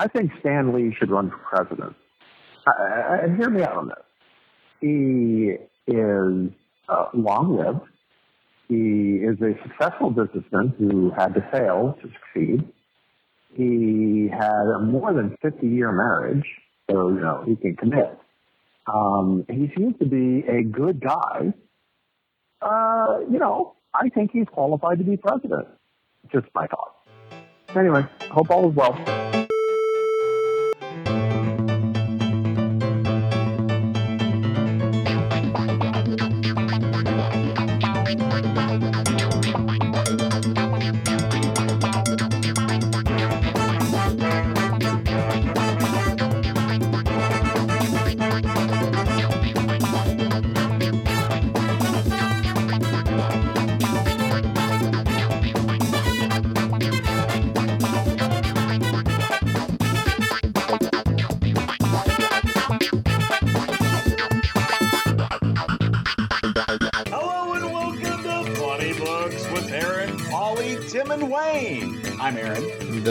I think Stan Lee should run for president. Uh, hear me out on this. He is uh, long-lived. He is a successful businessman who had to fail to succeed. He had a more than 50-year marriage, so you know he can commit. Um, he seems to be a good guy. Uh, you know, I think he's qualified to be president. Just my thoughts. Anyway, hope all is well.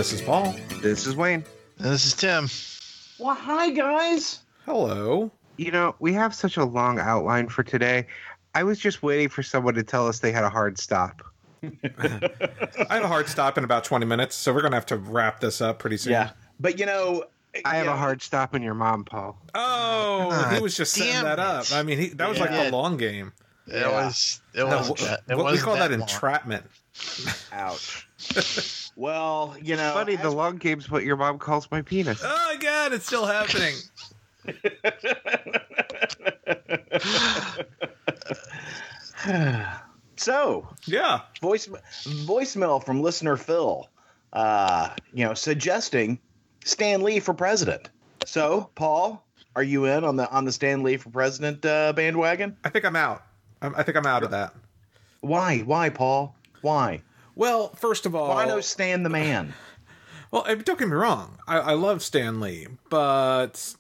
This is Paul. This is Wayne. And this is Tim. Well, hi guys. Hello. You know, we have such a long outline for today. I was just waiting for someone to tell us they had a hard stop. I have a hard stop in about 20 minutes, so we're going to have to wrap this up pretty soon. Yeah, but you know, I have yeah, a hard stop in your mom, Paul. Oh, he was just setting that up. it. I mean, he, that was like Yeah. the long game. It Yeah. was. It No, was. wh- that, it what we call that, long. entrapment. Ouch. well, you know, Funny, the long game's what your mom calls my penis. Oh my god, it's still happening. so Yeah. voice voicemail from listener Phil, uh, you know, suggesting Stan Lee for president. So, Paul, are you in on the on the Stan Lee for president uh, bandwagon? I think I'm out. I'm, I think I'm out of that. Why? Why, Paul? Why? Well, first of all, Why no Stan the man? Well, don't get me wrong. I, I love Stan Lee, but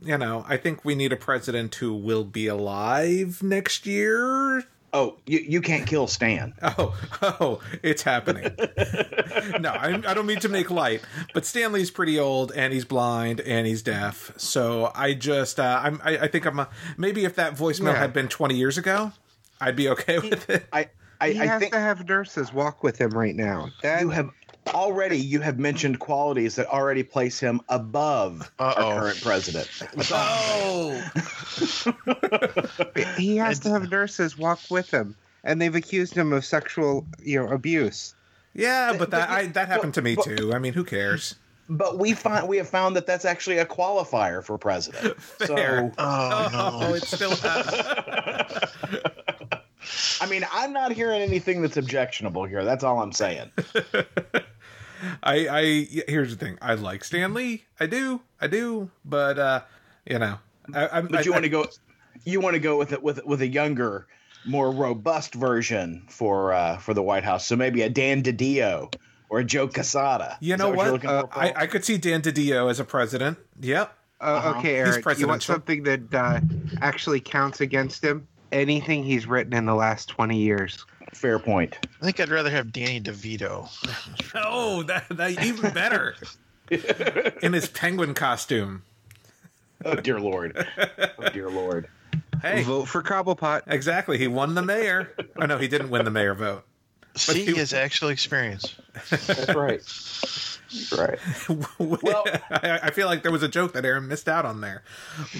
you know, I think we need a president who will be alive next year. Oh, you, you can't kill Stan. Oh, oh, it's happening. no, I, I don't mean to make light, but Stan Lee's pretty old and he's blind and he's deaf. So I just, uh, I'm, I, I think I'm, a, maybe if that voicemail Yeah. had been 20 years ago, I'd be okay with it. I I, he I has think to have nurses walk with him right now. That, you have already you have mentioned qualities that already place him above Uh-oh. our current president. Oh, he has to have nurses walk with him, and they've accused him of sexual, you know, abuse. yeah, but that, But- I, that happened to me but- too. I mean, who cares? But we find we have found that that's actually a qualifier for president. Fair. So Oh Oh, no! it's still I mean, I'm not hearing anything that's objectionable here. That's all I'm saying. I, I here's the thing. I like Stan Lee. I do, I do. But uh, you know, I, I'm. But you want to go you want to go with it with with a younger, more robust version for uh, for the White House. So maybe a Dan DiDio or a Joe Quesada. You Is know that what? Uh. I, I could see Dan DiDio as a president. Yep. Uh, Uh-huh. Okay, He's Aaron, you want something that uh, actually counts against him? Anything he's written in the last 20 years. Fair point. I think I'd rather have Danny DeVito. Oh, that, that even better. In his penguin costume. Oh dear lord. Oh dear lord. Hey, Vote for Cobblepot. exactly. He won the mayor. Oh no, he didn't win the mayor vote. See he- his actual experience. That's right. That's right. well, I, I feel like there was a joke that Aaron missed out on there,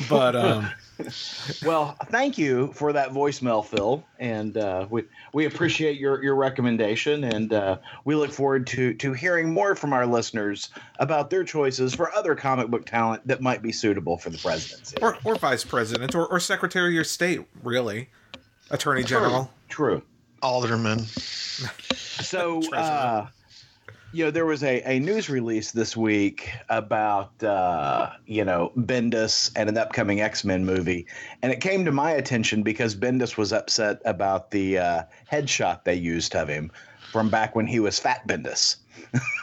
but um, Well, thank you for that voicemail, Phil, and uh, we we appreciate your your recommendation, and uh, we look forward to to hearing more from our listeners about their choices for other comic book talent that might be suitable for the presidency. or or vice president or, or secretary of state, really, attorney general. True. Alderman. So, uh, you know, there was a, a news release this week about, uh, you know, Bendis and an upcoming X Men movie. And it came to my attention because Bendis was upset about the uh, headshot they used of him from back when he was Fat Bendis.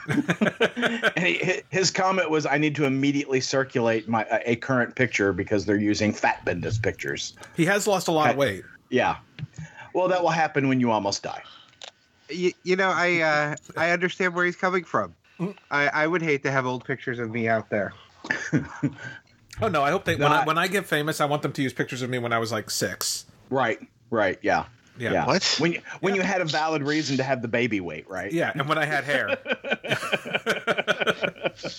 and he, his comment was, "I need to immediately circulate my a current picture because they're using Fat Bendis pictures." He has lost a lot of weight. Yeah. Well, that will happen when you almost die. You, you know, I uh, I understand where he's coming from. I, I would hate to have old pictures of me out there. Oh no, I hope they when No, I, I- when I get famous, I want them to use pictures of me when I was like six. Right. Right. Yeah. Yeah. What? When you when you had a valid reason to have the baby weight, right? Yeah, and when I had hair.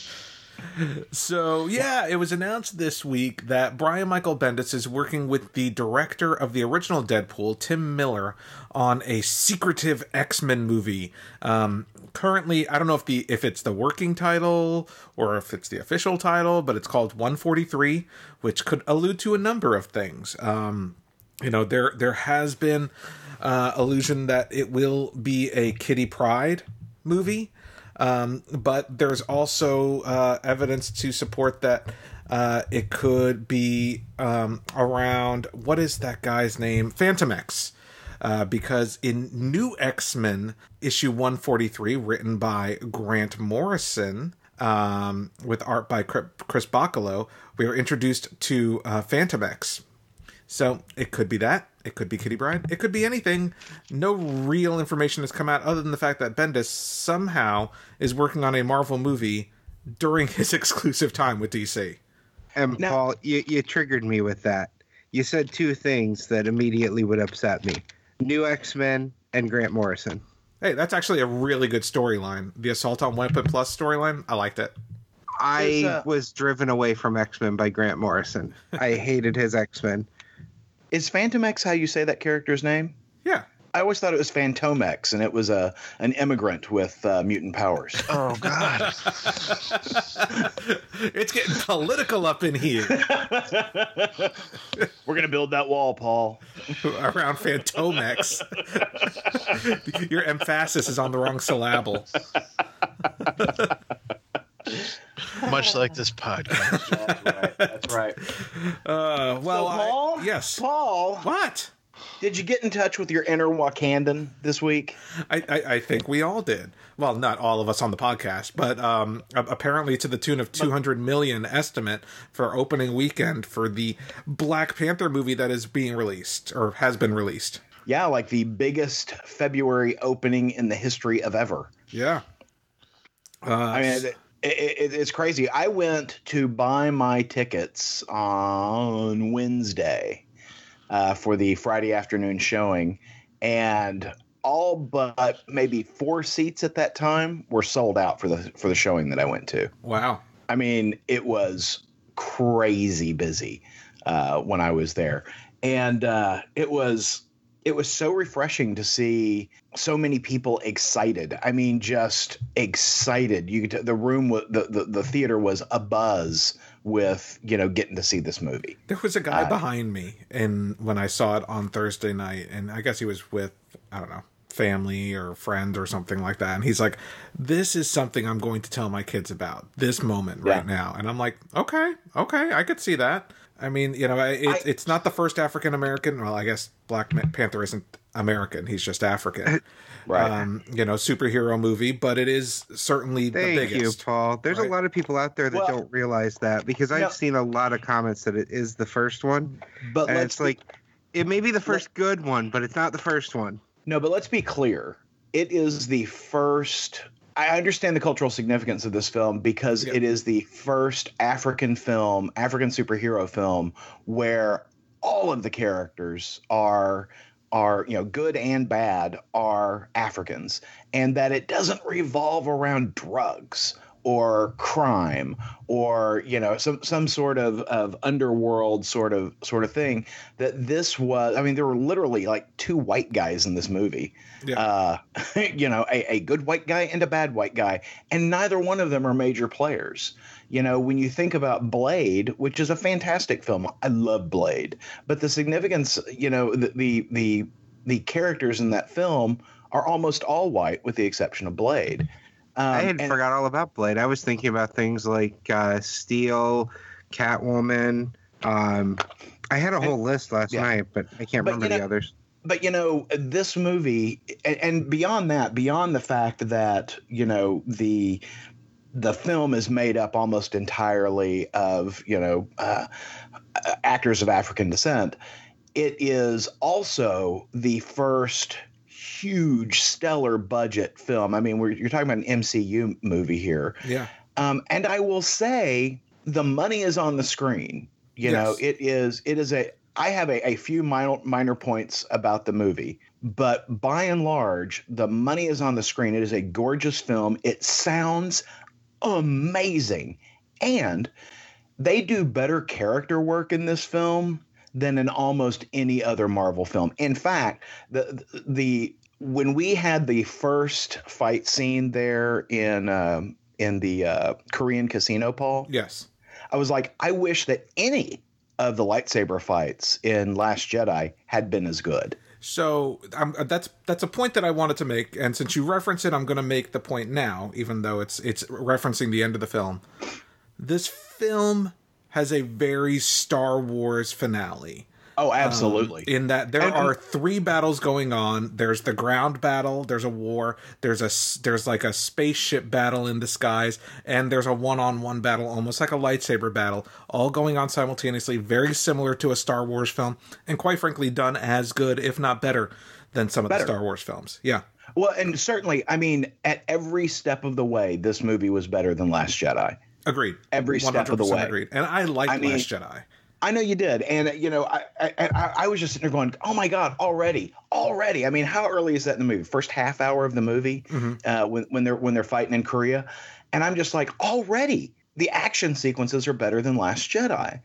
so yeah, it was announced this week that Brian Michael Bendis is working with the director of the original Deadpool, Tim Miller, on a secretive X Men movie. Um, currently, I don't know if the if it's the working title or if it's the official title, but it's called 143, which could allude to a number of things. Um, you know there there has been uh, illusion that it will be a Kitty Pryde movie, um, but there's also uh, evidence to support that uh, it could be um, around what is that guy's name, Phantom X. Uh, because in New X Men issue 143, written by Grant Morrison, um, with art by Chris Bachalo, we are introduced to uh, Phantom X. So it could be that. It could be Kitty Bride. It could be anything. No real information has come out other than the fact that Bendis somehow is working on a Marvel movie during his exclusive time with DC. And Now- Paul, you, you triggered me with that. You said two things that immediately would upset me: New X Men and Grant Morrison. Hey, that's actually a really good storyline. The Assault on Weapon Plus storyline. I liked it. I There's was driven away from X Men by Grant Morrison. I hated his X Men. Is Phantom X how you say that character's name? Yeah. I always thought it was Phantom X, and it was a an immigrant with uh, mutant powers. Oh God. it's getting political up in here We're gonna build that wall, Paul. around Phantomex. Your emphasis is on the wrong syllable. Much like this podcast. That's right. That's right. Uh, well, so, I- Paul. yes. Paul. What? Did you get in touch with your inner Wakandan this week? I, I, I think we all did. Well, not all of us on the podcast, but um, apparently to the tune of 200 million estimate for opening weekend for the Black Panther movie that is being released or has been released. Yeah, like the biggest February opening in the history of ever. Yeah. Uh, I mean, it, it, it's crazy. I went to buy my tickets on Wednesday uh, for the Friday afternoon showing, and all but maybe four seats at that time were sold out for the for the showing that I went to. wow. I mean, it was crazy busy uh, when I was there, and uh, it was it was so refreshing to see so many people excited. I mean, just excited. You could, the room was the, the the theater was a buzz with you know getting to see this movie. There was a guy Uh, behind me, and when I saw it on Thursday night, and I guess he was with I don't know family or friend or something like that, and he's like, "This is something I'm going to tell my kids about this moment right Yeah. now," and I'm like, "Okay, okay, I could see that." I mean, you know, it, I- it's not the first African American. Well, I guess Black Panther isn't American; he's just African. Right. Um, you know, superhero movie, but it is certainly the Thank you, biggest. Paul. There's right? a lot of people out there that Well- don't realize that because I've No. seen a lot of comments that it is the first one, but and let's it's like it may be the first good one, but it's not the first one. No, but let's be clear. It is the first. I understand the cultural significance of this film because Yep. it is the first African film, African superhero film, where all of the characters are are you know good and bad are Africans, and that it doesn't revolve around drugs or crime or you know some some sort of of underworld sort of sort of thing that this was i mean there were literally like two white guys in this movie. Yeah. uh you know a, a good white guy and a bad white guy and neither one of them are major players. You know when you think about blade which is a fantastic film i love blade but the significance you know the the the, the characters in that film are almost all white with the exception of blade um, I had and- forgot all about Blade. I was thinking about things like uh, Steel, Catwoman. Um, I had a whole list last yeah. night, but I can't But, remember you the know- others. but you know this movie and, and beyond that beyond the fact that you know the the film is made up almost entirely of you know uh, actors of african descent it is also the first huge, stellar budget film. I mean, we're, you're talking about an MCU movie here. Yeah. Um, and I will say the money is on the screen. You Yes. know, it is it is a I have a, a few minor minor points about the movie, but by and large, the money is on the screen. It is a gorgeous film. It sounds amazing. And they do better character work in this film than in almost any other Marvel film. In fact, the the when we had the first fight scene there in um, in the uh, Korean casino, Paul, Yes. I was like, I wish that any of the lightsaber fights in Last Jedi had been as good. So um, that's that's a point that I wanted to make, and since you reference it, I'm going to make the point now, even though it's it's referencing the end of the film. This film has a very Star Wars finale. Oh, um, absolutely. in that there And- are three battles going on there's the ground battle there's a war there's a there's like a spaceship battle in the skies and there's a one-on-one battle almost like a lightsaber battle all going on simultaneously very similar to a star wars film and quite frankly done as good if not better than some of Better. the star wars films yeah well, and certainly, I mean, at every step of the way, this movie was better than Last Jedi. agreed Every step of the way. agreed and i like I mean- last jedi I know you did, and you know, I, I I I was just sitting there going, "Oh my god, already, already!" I mean, how early is that in the movie? First half hour of the movie, uh, when when they're when they're fighting in Korea, and I'm just like, already the action sequences are better than Last Jedi,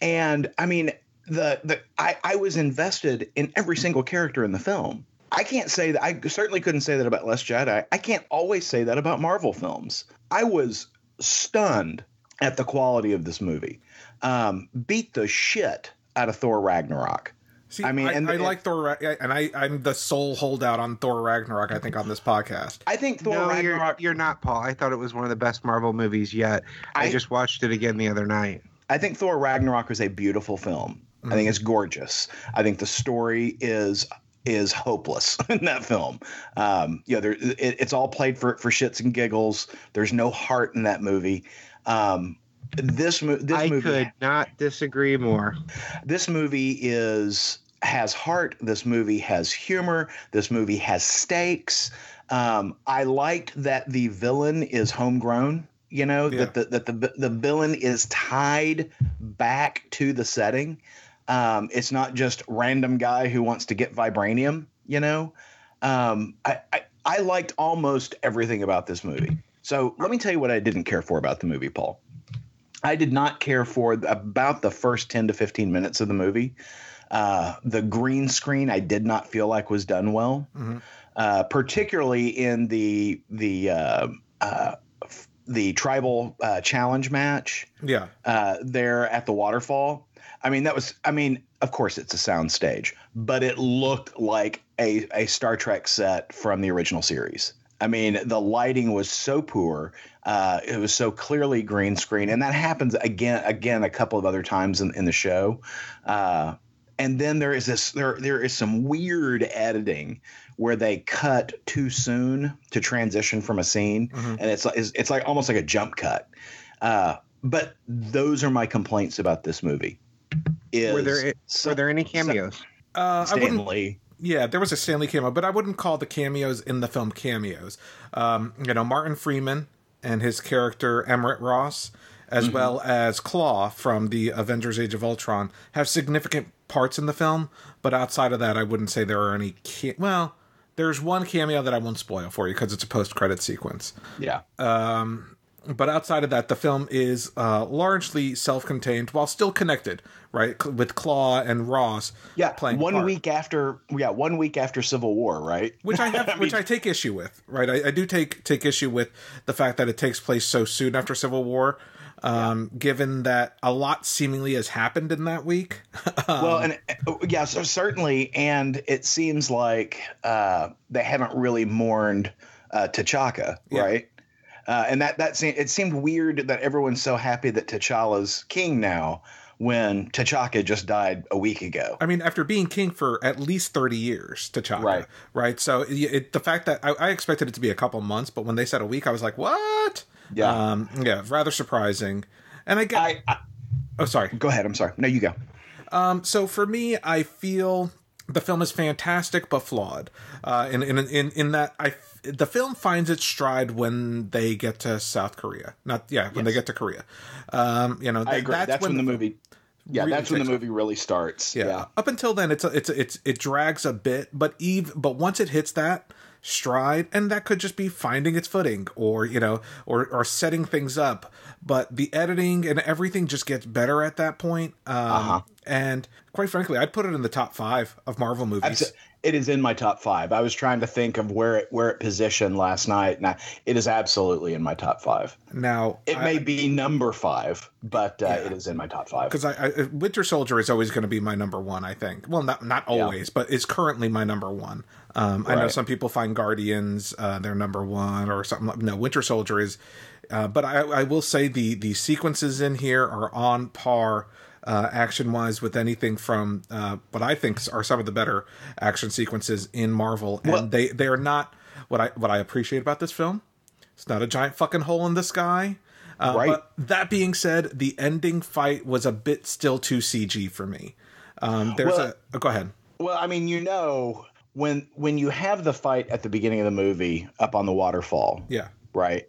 and I mean, the the I I was invested in every single character in the film. I can't say that. I certainly couldn't say that about Last Jedi. I can't always say that about Marvel films. I was stunned at the quality of this movie. Um, beat the shit out of Thor Ragnarok. See, I I mean, mean, I, and- I like Thor, and I, I'm the sole holdout on Thor Ragnarok. I think on this podcast. I think Thor no, you're, Ragnarok. you're not, Paul. I thought it was one of the best Marvel movies yet. I, I- just watched it again the other night. I think Thor Ragnarok is a beautiful film. I think it's gorgeous. I think the story is is hopeless in that film. Um, you know, there, it, it's all played for for shits and giggles. There's no heart in that movie. Um, this mo- this I movie could not disagree more. this movie is has heart. This movie has humor. This movie has stakes. Um, i liked that the villain is homegrown you know Yeah. that the that the the villain is tied back to the setting. Um, it's not just random guy who wants to get vibranium you know. Um, I, I i liked almost everything about this movie. So let me tell you what i didn't care for about the movie paul I did not care for about the first 10 to 15 minutes of the movie. Uh, the green screen I did not feel like was done well, Mhm. uh, particularly in the the uh, uh, f- the tribal uh, challenge match Yeah, uh, there at the waterfall. I mean, that was. I mean, of course, it's a sound stage, but it looked like a a Star Trek set from the original series. I mean, the lighting was so poor. Uh, it was so clearly green screen, and that happens again, again, a couple of other times in, in the show. Uh, and then there is this. There, there is some weird editing where they cut too soon to transition from a scene, Mhm. and it's like it's, it's like almost like a jump cut. Uh, but those are my complaints about this movie. Is Were there so- Were there any cameos? uh, I wouldn't. Stan Lee? Yeah, there was a Stan Lee cameo, but I wouldn't call the cameos in the film cameos. Um, you know, Martin Freeman and his character Everett Ross, as well as Klaue from the Avengers: Age of Ultron, have significant parts in the film. But outside of that, I wouldn't say there are any. Ca- well, there's one cameo that I won't spoil for you because it's a post-credit sequence. Yeah. But outside of that, the film is uh, largely self-contained while still connected, right, with Klaue and Ross. Yeah, playing one part. week after, yeah, one week after Civil War, right? which I have, which I take issue with, right? I, I do take take issue with the fact that it takes place so soon after Civil War, um, given that a lot seemingly has happened in that week. well, and uh, yeah, so certainly, and it seems like uh, they haven't really mourned uh, T'Chaka, Yeah. right? Uh, and that that seemed, it seemed weird that everyone's so happy that T'Challa's king now when T'Chaka just died a week ago. I mean, after being king for at least thirty years, T'Chaka, Right. Right. So it, it, the fact that I, I expected it to be a couple months, but when they said a week, I was like, what? Yeah. um, yeah, rather surprising. And I get, I, I oh, sorry. go ahead. I'm sorry. No, you go. Um, so for me, I feel the film is fantastic but flawed. Uh, in, in in in that I the film finds its stride when they get to South Korea. Not yeah, when they get to Korea. Um, you know, I agree. That's, when, the movie. Yeah, really that's when the movie really starts. yeah. Yeah. Up until then, it's a, it's a, it's it drags a bit, but eve but once it hits that stride, and that could just be finding its footing, or you know, or or setting things up. But the editing and everything just gets better at that point. Um, Uh-huh. And quite frankly, I'd put it in the top five of Marvel movies. It is in my top five. I was trying to think of where it where it positioned last night, and I, it is absolutely in my top five. Now It may be number five, but uh, it is in my top five. because I, I Winter Soldier is always going to be my number one. I think. Well, not not always, but it's currently my number one. Um, I know some people find Guardians uh, their number one or something. like- No, Winter Soldier is. Uh, but I, I will say the the sequences in here are on par. Uh, action wise, with anything from uh, what I think are some of the better action sequences in Marvel, and Well- they they are not what I what I appreciate about this film. It's not a giant fucking hole in the sky. Uh, Right. But that being said, the ending fight was a bit still too CG for me. Um, there's Well- a oh, go ahead. Well, I mean, you know, when when you have the fight at the beginning of the movie up on the waterfall, Yeah, right?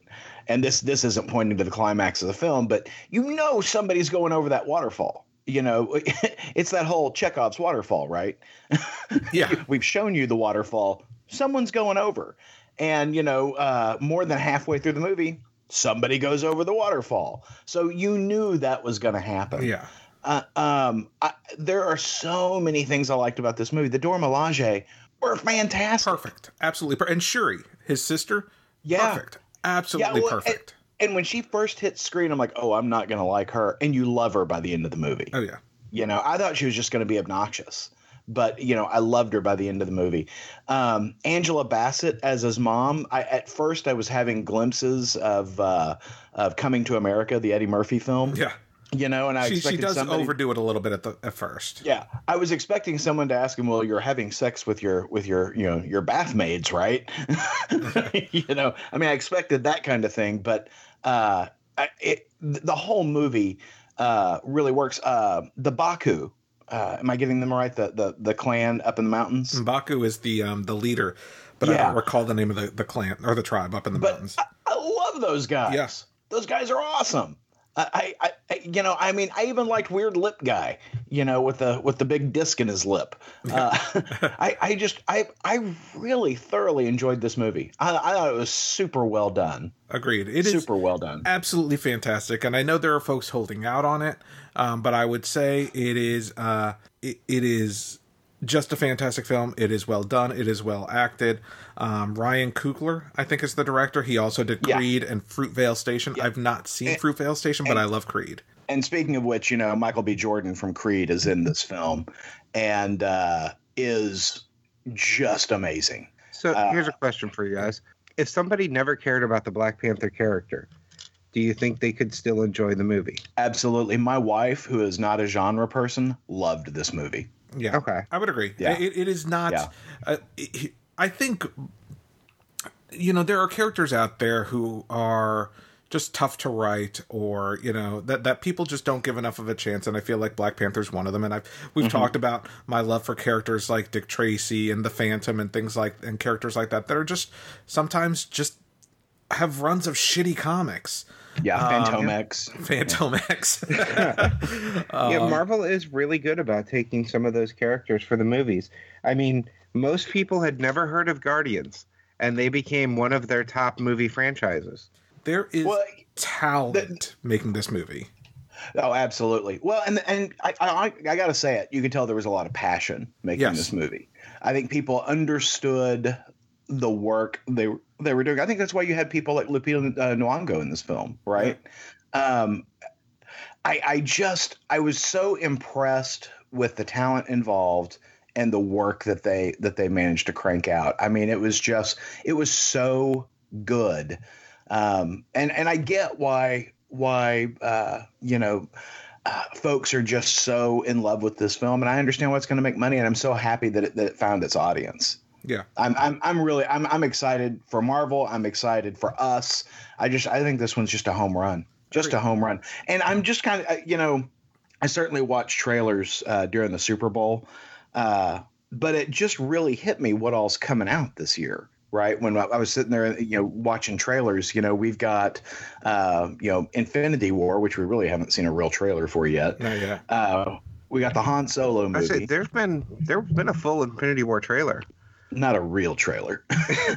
And this this isn't pointing to the climax of the film, but you know somebody's going over that waterfall. You know, it's that whole Chekhov's waterfall, right? yeah, We've shown you the waterfall. Someone's going over, and you know, uh, more than halfway through the movie, somebody goes over the waterfall. So you knew that was going to happen. yeah. Uh, um, I, there are so many things I liked about this movie. The Dora Milaje were fantastic. Perfect, absolutely. Per- and Shuri, his sister, Yeah. perfect, absolutely well, perfect. And, when she first hit screen, I'm like, oh, I'm not going to like her. And you love her by the end of the movie. oh yeah, You know, I thought she was just going to be obnoxious, but you know, I loved her by the end of the movie. Um, Angela Bassett as his mom. I at first I was having glimpses of uh, of Coming to America, the Eddie Murphy film. yeah. You know, and I She, she does somebody- overdo it a little bit at the at first. Yeah, I was expecting someone to ask him, "Well, you're having sex with your with your you know your bath maids, right?" you know, I mean, I expected that kind of thing, but uh, I, it, the whole movie uh, really works. Uh, the Baku, uh, am I getting them right? The the the clan up in the mountains. Mbaku is the um the leader, but I don't recall the name of the, the clan or the tribe up in the But mountains. I, I love those guys. Yes. Those guys are awesome. I, I, I, you know, I mean, I even liked Weird Lip Guy, you know, with the with the big disc in his lip. Uh, I, I just, I, I really thoroughly enjoyed this movie. I, I thought it was super well done, Agreed. It is super well done. absolutely fantastic and i know there are folks holding out on it um, but i would say it is uh, it, it is just a fantastic film it is well done it is well acted um, ryan Coogler, i think is the director he also did Yeah. creed and fruitvale station i've not seen fruitvale station but i love creed And speaking of which, you know, Michael B. Jordan from Creed is in this film, and uh, is just amazing. So Uh, here's a question for you guys: If somebody never cared about the Black Panther character, do you think they could still enjoy the movie? Absolutely, my wife, who is not a genre person, loved this movie. Yeah Okay. i would agree Yeah. it, it is not Yeah. uh, it- i think you know there are characters out there who are just tough to write or you know that that people just don't give enough of a chance and i feel like black panther's one of them and i've we've talked about my love for characters like dick tracy and the phantom and things like and characters like that that are just sometimes just have runs of shitty comics Yeah, Um, Fantomex. phantom x yeah, Marvel is really good about taking some of those characters for the movies. I mean, most people had never heard of Guardians, and they became one of their top movie franchises. there is Well, talent making this movie Oh, absolutely. Well, and and I, I I gotta say it. You could tell there was a lot of passion making Yes. this movie. I think people understood the work they they were doing. I think that's why you had people like Lupita uh, Nyong'o in this film, right? Um, I I just I was so impressed with the talent involved and the work that they that they managed to crank out. I mean, it was just it was so good. Um, and and I get why why uh, you know uh, folks are just so in love with this film, and I understand why it's going to make money, and I'm so happy that it, that it found its audience. Yeah I'm I'm I'm really I'm I'm excited for Marvel. I'm excited for us. I just I think this one's just a home run, just a home run. And I'm just kind of you know, I certainly watched trailers uh, during the Super Bowl. Uh, but it just really hit me what all's coming out this year right when I was sitting there, you know, watching trailers. You know, we've got, uh, you know, Infinity War, which we really haven't seen a real trailer for yet. Not yet. Uh, we got the Han Solo I movie, say there's been there's been a full Infinity War trailer. Not a real trailer.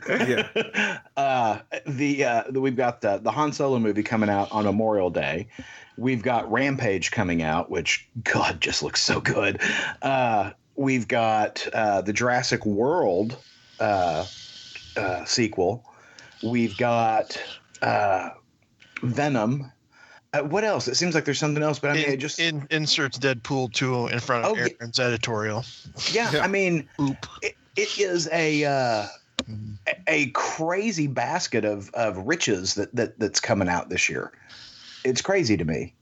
Yeah. uh, the, uh, the we've got the the Han Solo movie coming out on Memorial Day. We've got Rampage coming out, which God just looks so good. Uh, we've got uh, the Jurassic World uh, uh, sequel. We've got uh, Venom. Uh, what else? It seems like there's something else, but I mean, In, it just in, inserts Deadpool 2 in front of Oh, yeah. Aaron's editorial. yeah, Yeah. I mean, Oop. it, it is a uh, a- a crazy basket of of riches that, that that's coming out this year. It's crazy to me.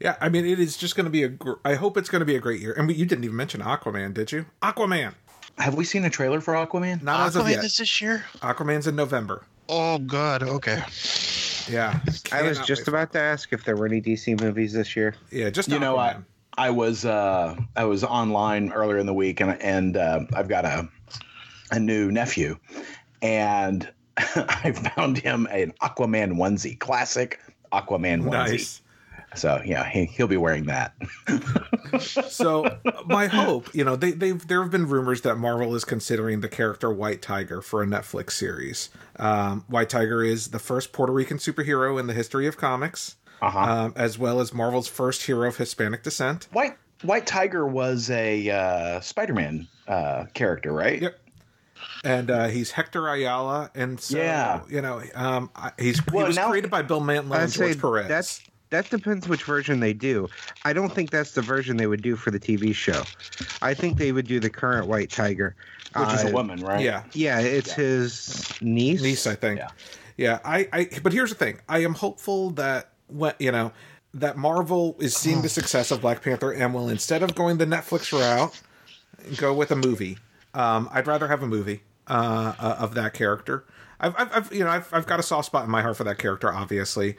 Yeah, I mean, it is just going to be a. Gr- I hope it's going to be a great year. And we, you didn't even mention Aquaman, did you? Aquaman, Have we seen a trailer for Aquaman? not as of Aquaman yet. is this year? Aquaman's in November. Oh, God. Okay. Yeah, I was just about to ask if there were any DC movies this year. Yeah, just You know, I Aquaman. I was uh, I was online earlier in the week, and and uh, I've got a a new nephew, and I found him an Aquaman onesie, classic Aquaman onesie. nice. So yeah, he he'll be wearing that. So my hope, you know, they they've there have been rumors that Marvel is considering the character White Tiger for a Netflix series. Um, White Tiger is the first Puerto Rican superhero in the history of comics, Uh-huh. um, as well as Marvel's first hero of Hispanic descent. White White Tiger was a uh, Spider-Man uh, character, right? Yep. And uh, he's Hector Ayala, and so Yeah. you know, um, I- he's Well, he was now- created by Bill Mantlo and George say Perez. that's that depends which version they do. I don't think that's the version they would do for the TV show. I think they would do the current White Tiger, Which is a Uh, woman, right? yeah, Yeah, it's his niece. niece, I think. Yeah. Yeah, I, I. But here's the thing: I am hopeful that what you know that Marvel is seeing the success of Black Panther and will instead of going the Netflix route, go with a movie. Um, I'd rather have a movie uh, uh, of that character. I've, I've, I've, you know, I've, I've got a soft spot in my heart for that character, obviously.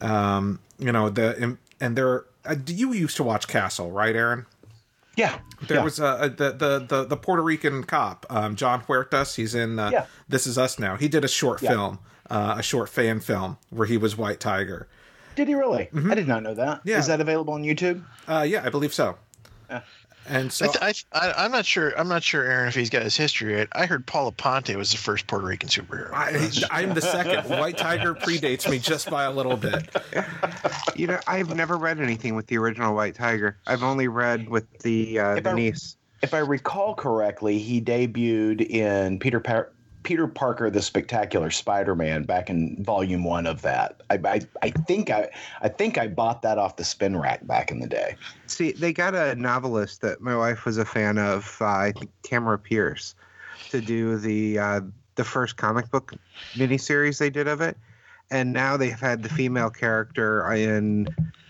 Um, you know, the and there. Uh, do you used to watch Castle, right, Aaron? Yeah. There yeah. was uh, a, the, the the the Puerto Rican cop, um, Jon Huertas. He's in uh, Yeah. This Is Us now. He did a short Yeah. film, uh, a short fan film where he was White Tiger. Did he really? I did not know that. Yeah. Is that available on YouTube? Uh, yeah, I believe so. Yeah. And so, I, th- I, I, I'm not sure. I'm not sure, Aaron, if he's got his history right. I heard Paula Ponte was the first Puerto Rican superhero. I, I'm the second. White Tiger predates me just by a little bit. You know, I've never read anything with the original White Tiger. I've only read with the uh, If the I- niece. If I recall correctly, he debuted in Peter Par- Peter Parker: The Spectacular Spider-Man back in Volume One of that. I, I I think I I think I bought that off the spin rack back in the day. See, they got a novelist that my wife was a fan of, uh, I think Tamora Pierce, to do the uh, the first comic book miniseries they did of it, and now they've had the female character in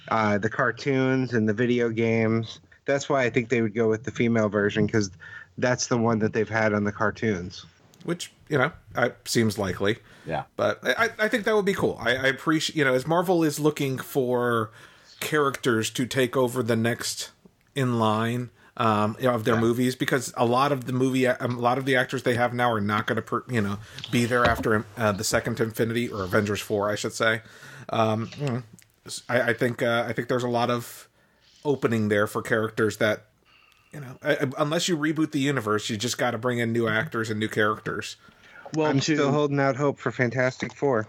uh, the cartoons and the video games. That's why I think they would go with the female version because that's the one that they've had on the cartoons. Which you know uh, seems likely. Yeah. But I, I think that would be cool. I, I appreciate you know as Marvel is looking for characters to take over the next in line um, you know, of their movies because a lot of the movie a lot of the actors they have now are not going to you know be there after uh, the second Infinity or Avengers four I should say. Um, mm, I, I think uh, I think there's a lot of opening there for characters that you know uh, unless you reboot the universe you just got to bring in new actors and new characters. Well, I'm to still holding out hope for Fantastic Four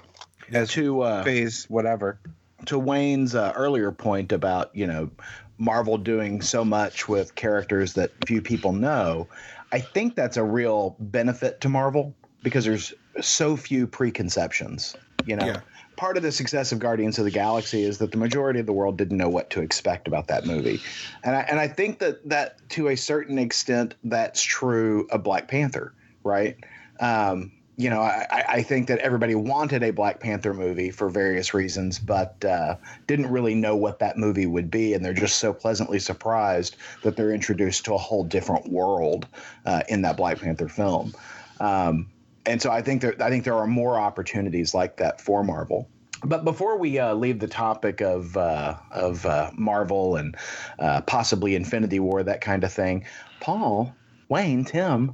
as to uh, phase whatever. to Wayne's uh, earlier point about you know Marvel doing so much with characters that few people know, I think that's a real benefit to Marvel because there's so few preconceptions. You know, Yeah. Part of the success of Guardians of the Galaxy is that the majority of the world didn't know what to expect about that movie, and I, and I think that that to a certain extent that's true of Black Panther, right? Um, you know, I, I- think that everybody wanted a Black Panther movie for various reasons, but uh, didn't really know what that movie would be, and they're just so pleasantly surprised that they're introduced to a whole different world uh, in that Black Panther film. Um, and so I think there, I think there are more opportunities like that for Marvel. But before we uh, leave the topic of uh, of uh, Marvel and uh, possibly Infinity War, that kind of thing, Paul, Wayne, Tim,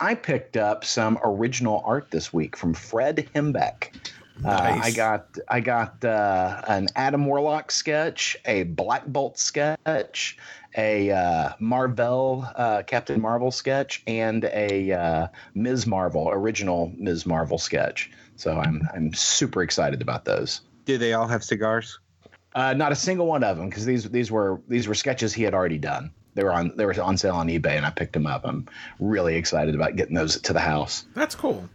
I picked up some original art this week from Fred Hembeck. Uh, I got I got uh, an Adam Warlock sketch, a Black Bolt sketch, a uh, Marvel uh, Captain Marvel sketch, and a uh, Ms. Marvel original Ms. Marvel sketch. So I'm I'm super excited about those. Do they all have cigars? Uh, not a single one of them because these these were these were sketches he had already done. They were on they were on sale on eBay, and I picked them up. I'm really excited about getting those to the house. That's cool.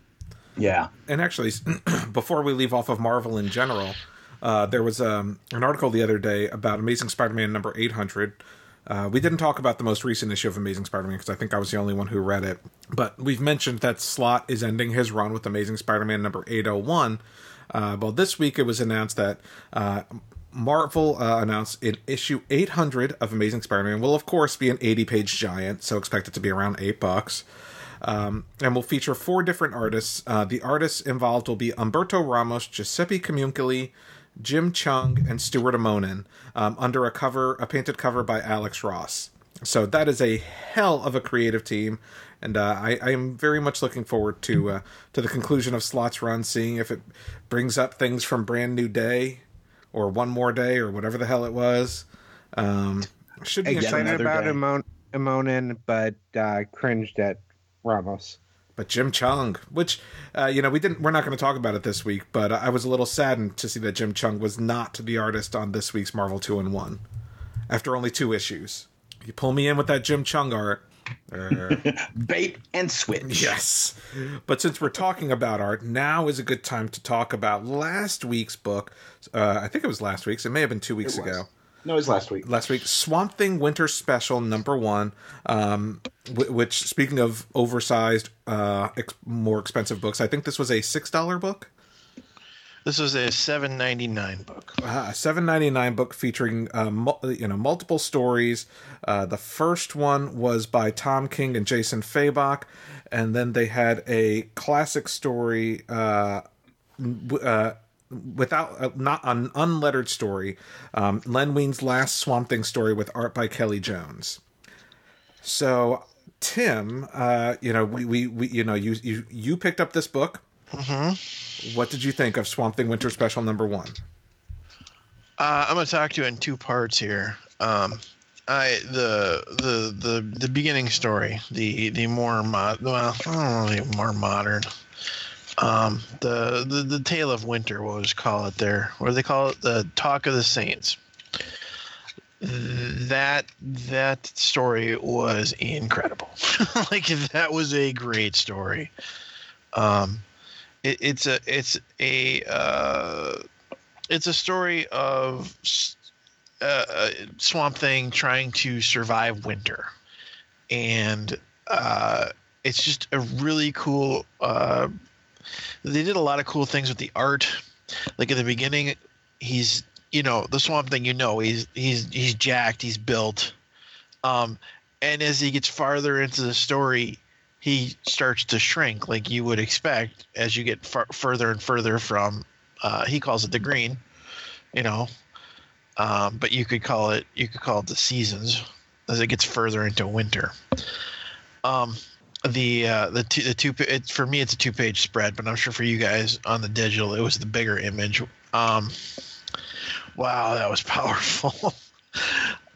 Yeah. And actually, before we leave off of Marvel in general, uh, there was um, an article the other day about Amazing Spider-Man number 800. Uh, we didn't talk about the most recent issue of Amazing Spider-Man because I think I was the only one who read it. But we've mentioned that Slott is ending his run with Amazing Spider-Man number 801. Uh, well, this week it was announced that uh, Marvel uh, announced in issue 800 of Amazing Spider-Man will, of course, be an 80-page giant, so expect it to be around eight bucks. Um, and will feature four different artists. Uh, the artists involved will be Humberto Ramos, Giuseppe Camuncoli, Jim Cheung, and Stuart Immonen, um, under a cover, a painted cover by Alex Ross. So that is a hell of a creative team, and uh, I, I, am very much looking forward to uh, to the conclusion of Slott's run, seeing if it brings up things from Brand New Day, or One More Day, or whatever the hell it was. Um, should be excited about Immonen, but uh, cringed at Ramos. But Jim Cheung, which uh, you know we didn't, we're not going to talk about it this week. But I was a little saddened to see that Jim Cheung was not the artist on this week's Marvel Two in One, after only two issues. You pull me in with that Jim Cheung art. Uh, Bait and switch. Yes. But since we're talking about art, now is a good time to talk about last week's book. Uh, I think it was last week's. It may have been two weeks ago. No, it was last week. Last week, Swamp Thing Winter Special number one, um, w- which, speaking of oversized, uh, ex- more expensive books, I think this was a six dollar book. This was a seven ninety nine book. Uh, a seven ninety nine book featuring uh, mu- you know multiple stories. Uh, the first one was by Tom King and Jason Fabok, and then they had a classic story. Uh, uh, without uh, not an unlettered story, um, Len Wein's last Swamp Thing story with art by Kelly Jones. So, Tim, uh, you know, we, we, we, you know, you you you picked up this book. Mm-hmm. What did you think of Swamp Thing Winter Special number one? Uh, I'm going to talk to you in two parts here. Um, I the the the the beginning story, the the more mod, well, I don't know, more modern um, the, the the tale of winter, what was call it there? Do they call it? The talk of the saints. That that story was incredible. like that was a great story. Um, it, it's a it's a uh, it's a story of uh, uh, Swamp Thing trying to survive winter, and uh, it's just a really cool uh, they did a lot of cool things with the art. Like at the beginning, he's you know the Swamp Thing. You know he's he's he's jacked. He's built. Um, and as he gets farther into the story, he starts to shrink, like you would expect as you get far, further and further from. Uh, he calls it the green, you know, um, but you could call it you could call it the seasons as it gets further into winter. Um, the uh, the two the two it's for me it's a two page spread, but I'm sure for you guys on the digital it was the bigger image. Um, wow, that was powerful.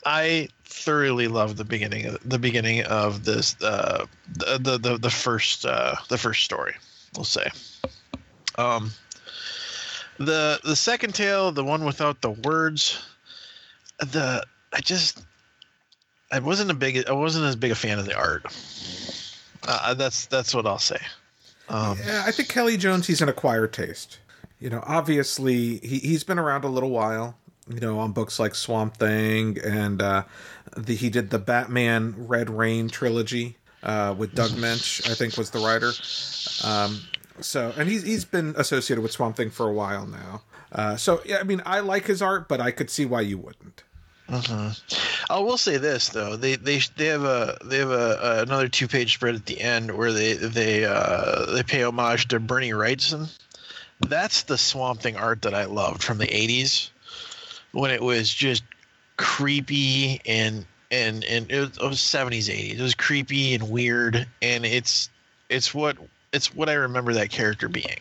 I thoroughly loved the beginning of the beginning of this uh, the, the the the first uh, the first story. We'll say. Um, the the second tale, the one without the words, the I just I wasn't a big I wasn't as big a fan of the art. Uh, that's that's what I'll say. Um, yeah, I think Kelly Jones he's an acquired taste. You know, obviously he he's been around a little while. You know, on books like Swamp Thing and uh, the, he did the Batman Red Rain trilogy uh, with Doug Moench, I think was the writer. Um, so, and he's he's been associated with Swamp Thing for a while now. Uh, so, yeah, I mean, I like his art, but I could see why you wouldn't. Uh-huh. I will say this though they they they have a they have a, another two page spread at the end where they they uh, they pay homage to Bernie Wrightson. That's the Swamp Thing art that I loved from the '80s when it was just creepy and and and it was, it was 70s 80s it was creepy and weird and it's it's what it's what i remember that character being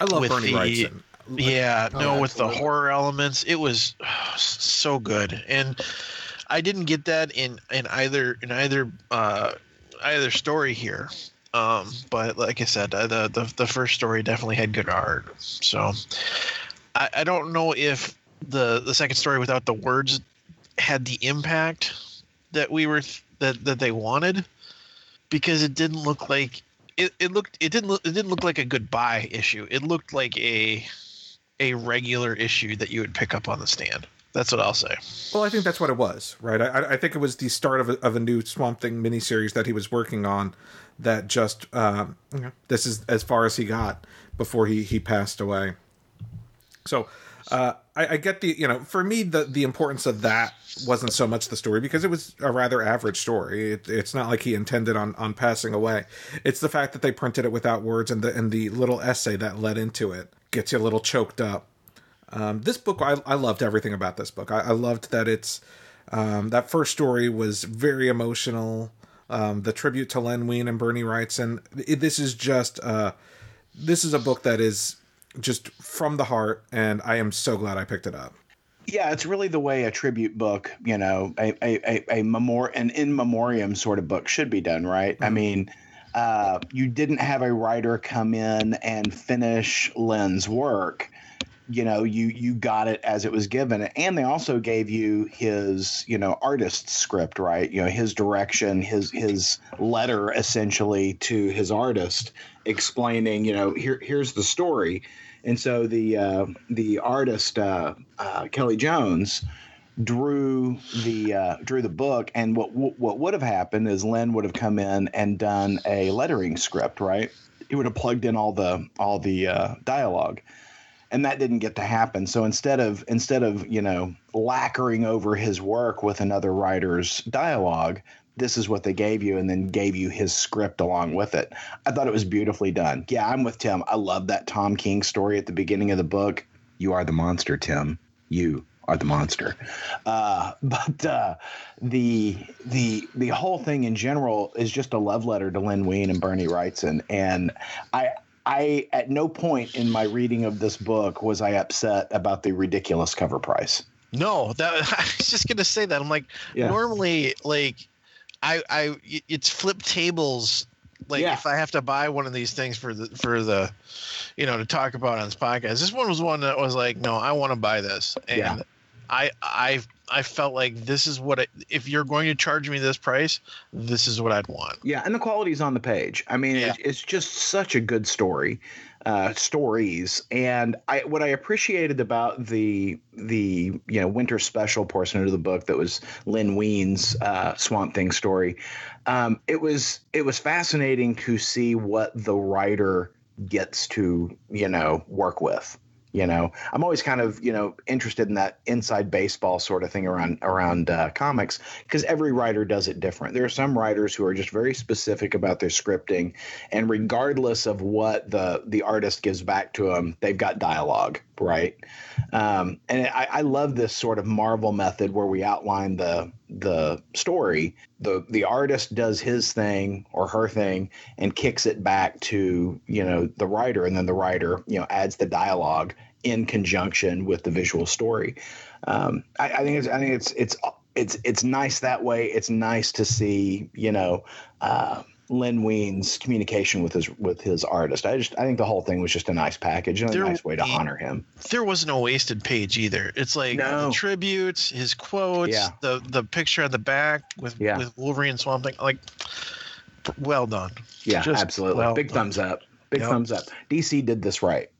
I love With Bernie the- Wrightson. Yeah Oh, no with the horror elements it was so good. And i didn't get that in in either in either uh either story here. Um but like i said uh, the the, the first story definitely had good art. So I, I don't know if the the second story without the words had the impact that we were that that they wanted because it didn't look like it, it looked it didn't look it didn't look like a goodbye issue. It looked like a a regular issue that you would pick up on the stand that's what i'll say Well, I think that's what it was, right? I, I think it was the start of a, of a new Swamp Thing miniseries that he was working on. That just um, you know, this is as far as he got before he he passed away. So uh, I, I get the you know for me the the importance of that wasn't so much the story because it was a rather average story. It, it's not like he intended on on passing away. It's the fact that they printed it without words and the and the little essay that led into it gets you a little choked up. Um, this book, I, I loved everything about this book. I, I loved that it's um, that first story was very emotional. Um, the tribute to Len Wein and Bernie Wrightson. This is just uh, this is a book that is just from the heart, and I am so glad I picked it up. Yeah, it's really the way a tribute book, you know, a a a, a memor an in memoriam sort of book should be done, right? I mean, uh, you didn't have a writer come in and finish Len's work. You know, you you got it as it was given, and they also gave you his, you know, artist script, right? You know, his direction, his his letter essentially to his artist, explaining, you know, here here's the story. And so the uh, the artist uh, uh, Kelly Jones drew the uh, drew the book, and what what would have happened is Len would have come in and done a lettering script, right? He would have plugged in all the all the uh, dialogue, and that didn't get to happen. So instead of instead of you know lacquering over his work with another writer's dialogue, this is what they gave you, and then gave you his script along with it. I thought it was beautifully done. Yeah, I'm with Tim. I love that Tom King story at the beginning of the book. You are the monster, Tim. You are the monster. Uh, but uh, the the the whole thing in general is just a love letter to Len Wein and Bernie Wrightson, and I. I at no point in my reading of this book was I upset about the ridiculous cover price. no that i was just gonna say that i'm like Yeah. normally like i i it's flip tables like Yeah. if i have to buy one of these things for the for the you know to talk about on this podcast this one was one that was like no i want to buy this and Yeah. I i i felt like this is what I, if you're going to charge me this price this is what i'd want Yeah, and the quality's on the page. I mean, Yeah. it's, it's just such a good story, uh, stories. And I what I appreciated about the the you know winter special portion of the book that was Len Wein's uh, Swamp Thing story. Um, it was it was fascinating to see what the writer gets to you know work with. You know, I'm always kind of you know interested in that inside baseball sort of thing around around uh, comics because every writer does it different. There are some writers who are just very specific about their scripting, and regardless of what the the artist gives back to them, they've got dialogue, right? Um, and I, I love this sort of Marvel method where we outline the the story. the The artist does his thing or her thing and kicks it back to you know the writer, and then the writer you know adds the dialogue in conjunction with the visual story. Um, I, I think it's I think it's it's it's it's nice that way. It's nice to see you know uh, Len Wein's communication with his with his artist. I just I think the whole thing was just a nice package and a nice way to honor him. there wasn't a wasted page either. It's like No. the tributes, his quotes, Yeah. the the picture on the back with Yeah. with Wolverine and Swamp Thing. Like, well done. Yeah, Just absolutely. well Big done. thumbs up. Big Yep. thumbs up. DC did this right.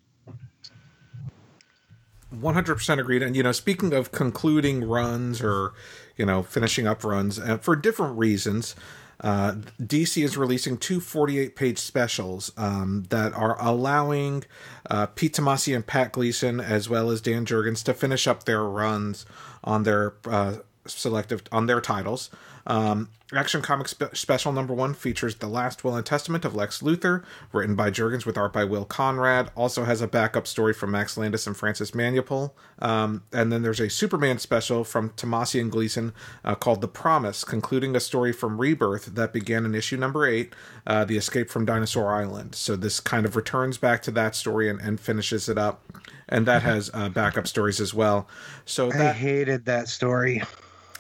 100% agreed. And, you know, speaking of concluding runs or, you know, finishing up runs uh, for different reasons, uh, DC is releasing two 48 page specials um, that are allowing uh, Pete Tomasi and Pat Gleason, as well as Dan Jurgens, to finish up their runs on their uh, selective on their titles. Um, Action Comics spe- Special Number One features The Last Will and Testament of Lex Luthor, written by Jurgens with art by Will Conrad. Also has a backup story from Max Landis and Francis Manapul. Um, and then there's a Superman special from Tomasi and Gleason uh, called The Promise, concluding a story from Rebirth that began in issue number eight, uh, The Escape from Dinosaur Island. So this kind of returns back to that story and, and finishes it up. And that has uh, backup stories as well. So I hated that story.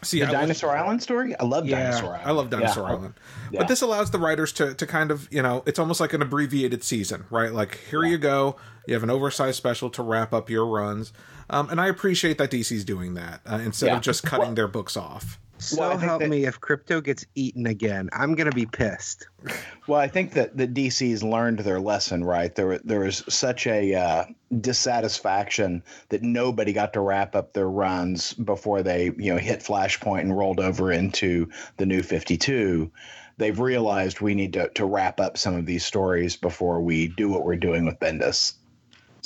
See, The I was- Dinosaur Island story? I love Yeah, Dinosaur Island. I love Dinosaur Yeah. Island. Yeah. But this allows the writers to, to kind of, you know, it's almost like an abbreviated season, right? Like, here you go. You have an oversized special to wrap up your runs. Um, and I appreciate that DC's doing that uh, instead of just cutting Well- their books off. So Well, help that- me if Krypto gets eaten again, I'm gonna be pissed. Well, I think that the DC's learned their lesson, right? There, there was such a uh, dissatisfaction that nobody got to wrap up their runs before they, you know, hit Flashpoint and rolled over into the New Fifty Two. They've realized we need to to wrap up some of these stories before we do what we're doing with Bendis.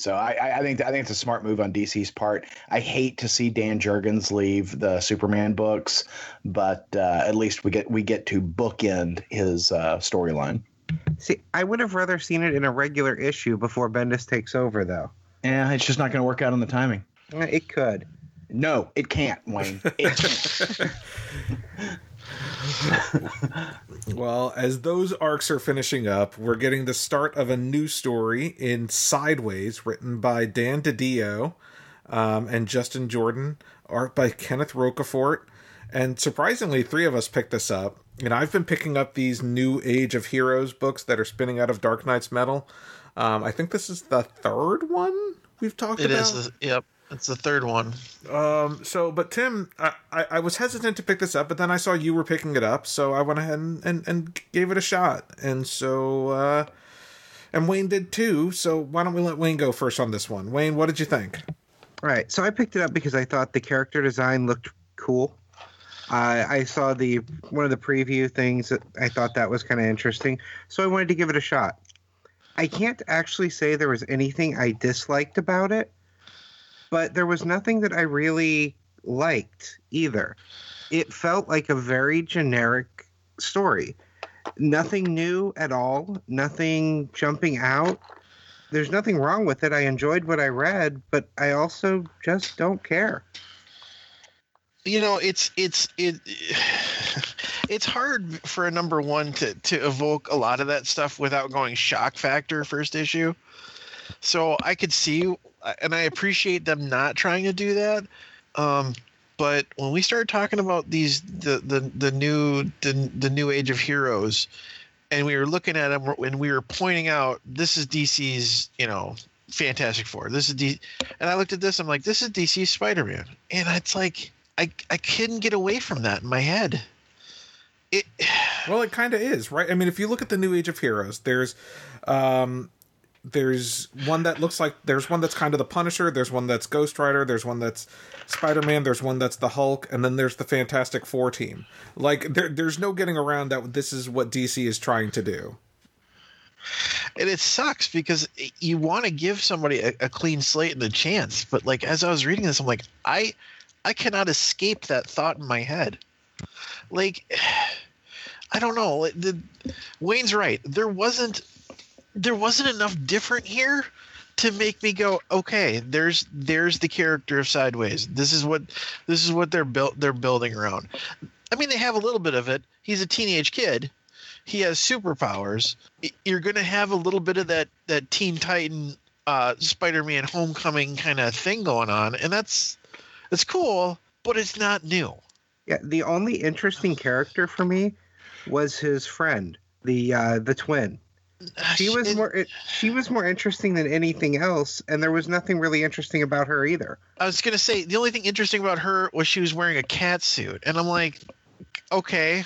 So I, I- I think I think it's a smart move on DC's part. I hate to see Dan Jurgens leave the Superman books, but uh, at least we get we get to bookend his uh, storyline. See, I would have rather seen it in a regular issue before Bendis takes over, though. Yeah, it's just not going to work out on the timing. Eh, It could. No, it can't, Wayne. It can't. Well, as those arcs are finishing up, we're getting the start of a new story in Sideways, written by Dan DiDio um, and Justin Jordan, art by Kenneth Rocafort. And surprisingly, three of us picked this up. And I've been picking up these new Age of Heroes books that are spinning out of Dark Knight's Metal. Um, I think this is the third one we've talked It about. is. The, yep. It's the third one. Um, so, but Tim, I, I, I was hesitant to pick this up, but then I saw you were picking it up, so I went ahead and, and, and gave it a shot. And so, uh, and Wayne did too. So why don't we let Wayne go first on this one? Wayne, what did you think? Right. So I picked it up because I thought the character design looked cool. Uh, I saw the one of the preview things that I thought that was kind of interesting, so I wanted to give it a shot. I can't actually say there was anything I disliked about it, but there was nothing that I really liked either. It felt like a very generic story. Nothing new at all, nothing jumping out there's nothing wrong with it. I enjoyed what I read, but I also just don't care. you know it's it's it it's hard for a number one to to evoke a lot of that stuff without going shock factor first issue so i could see and i appreciate them not trying to do that um but when we started talking about these the the, the new the, the new age of heroes and we were looking at them and we were pointing out this is dc's you know fantastic four this is d and i looked at this i'm like this is dc's spider-man and it's like I I couldn't get away from that in my head. It Well, it kind of is, right? I mean, if you look at the New Age of Heroes, there's, um, there's one that looks like there's one that's kind of the Punisher. There's one that's Ghost Rider. There's one that's Spider Man. There's one that's the Hulk, and then there's the Fantastic Four team. Like there, there's no getting around that. This is what DC is trying to do. and it sucks because you want to give somebody a, a clean slate and a chance, but like as I was reading this, I'm like I I cannot escape that thought in my head. Like I don't know. The, Wayne's right. There wasn't there wasn't enough different here to make me go okay there's there's the character of sideways. This is what this is what they're built they're building around. I mean they have a little bit of it. He's a teenage kid. He has superpowers. You're going to have a little bit of that that teen titan uh spider-man homecoming kind of thing going on and that's that's cool but it's not new. Yeah, the only interesting character for me was his friend, the uh, the twin. She was It- more it, she was more interesting than anything else, and there was nothing really interesting about her either. I was gonna say the only thing interesting about her was she was wearing a cat suit, and I'm like, okay,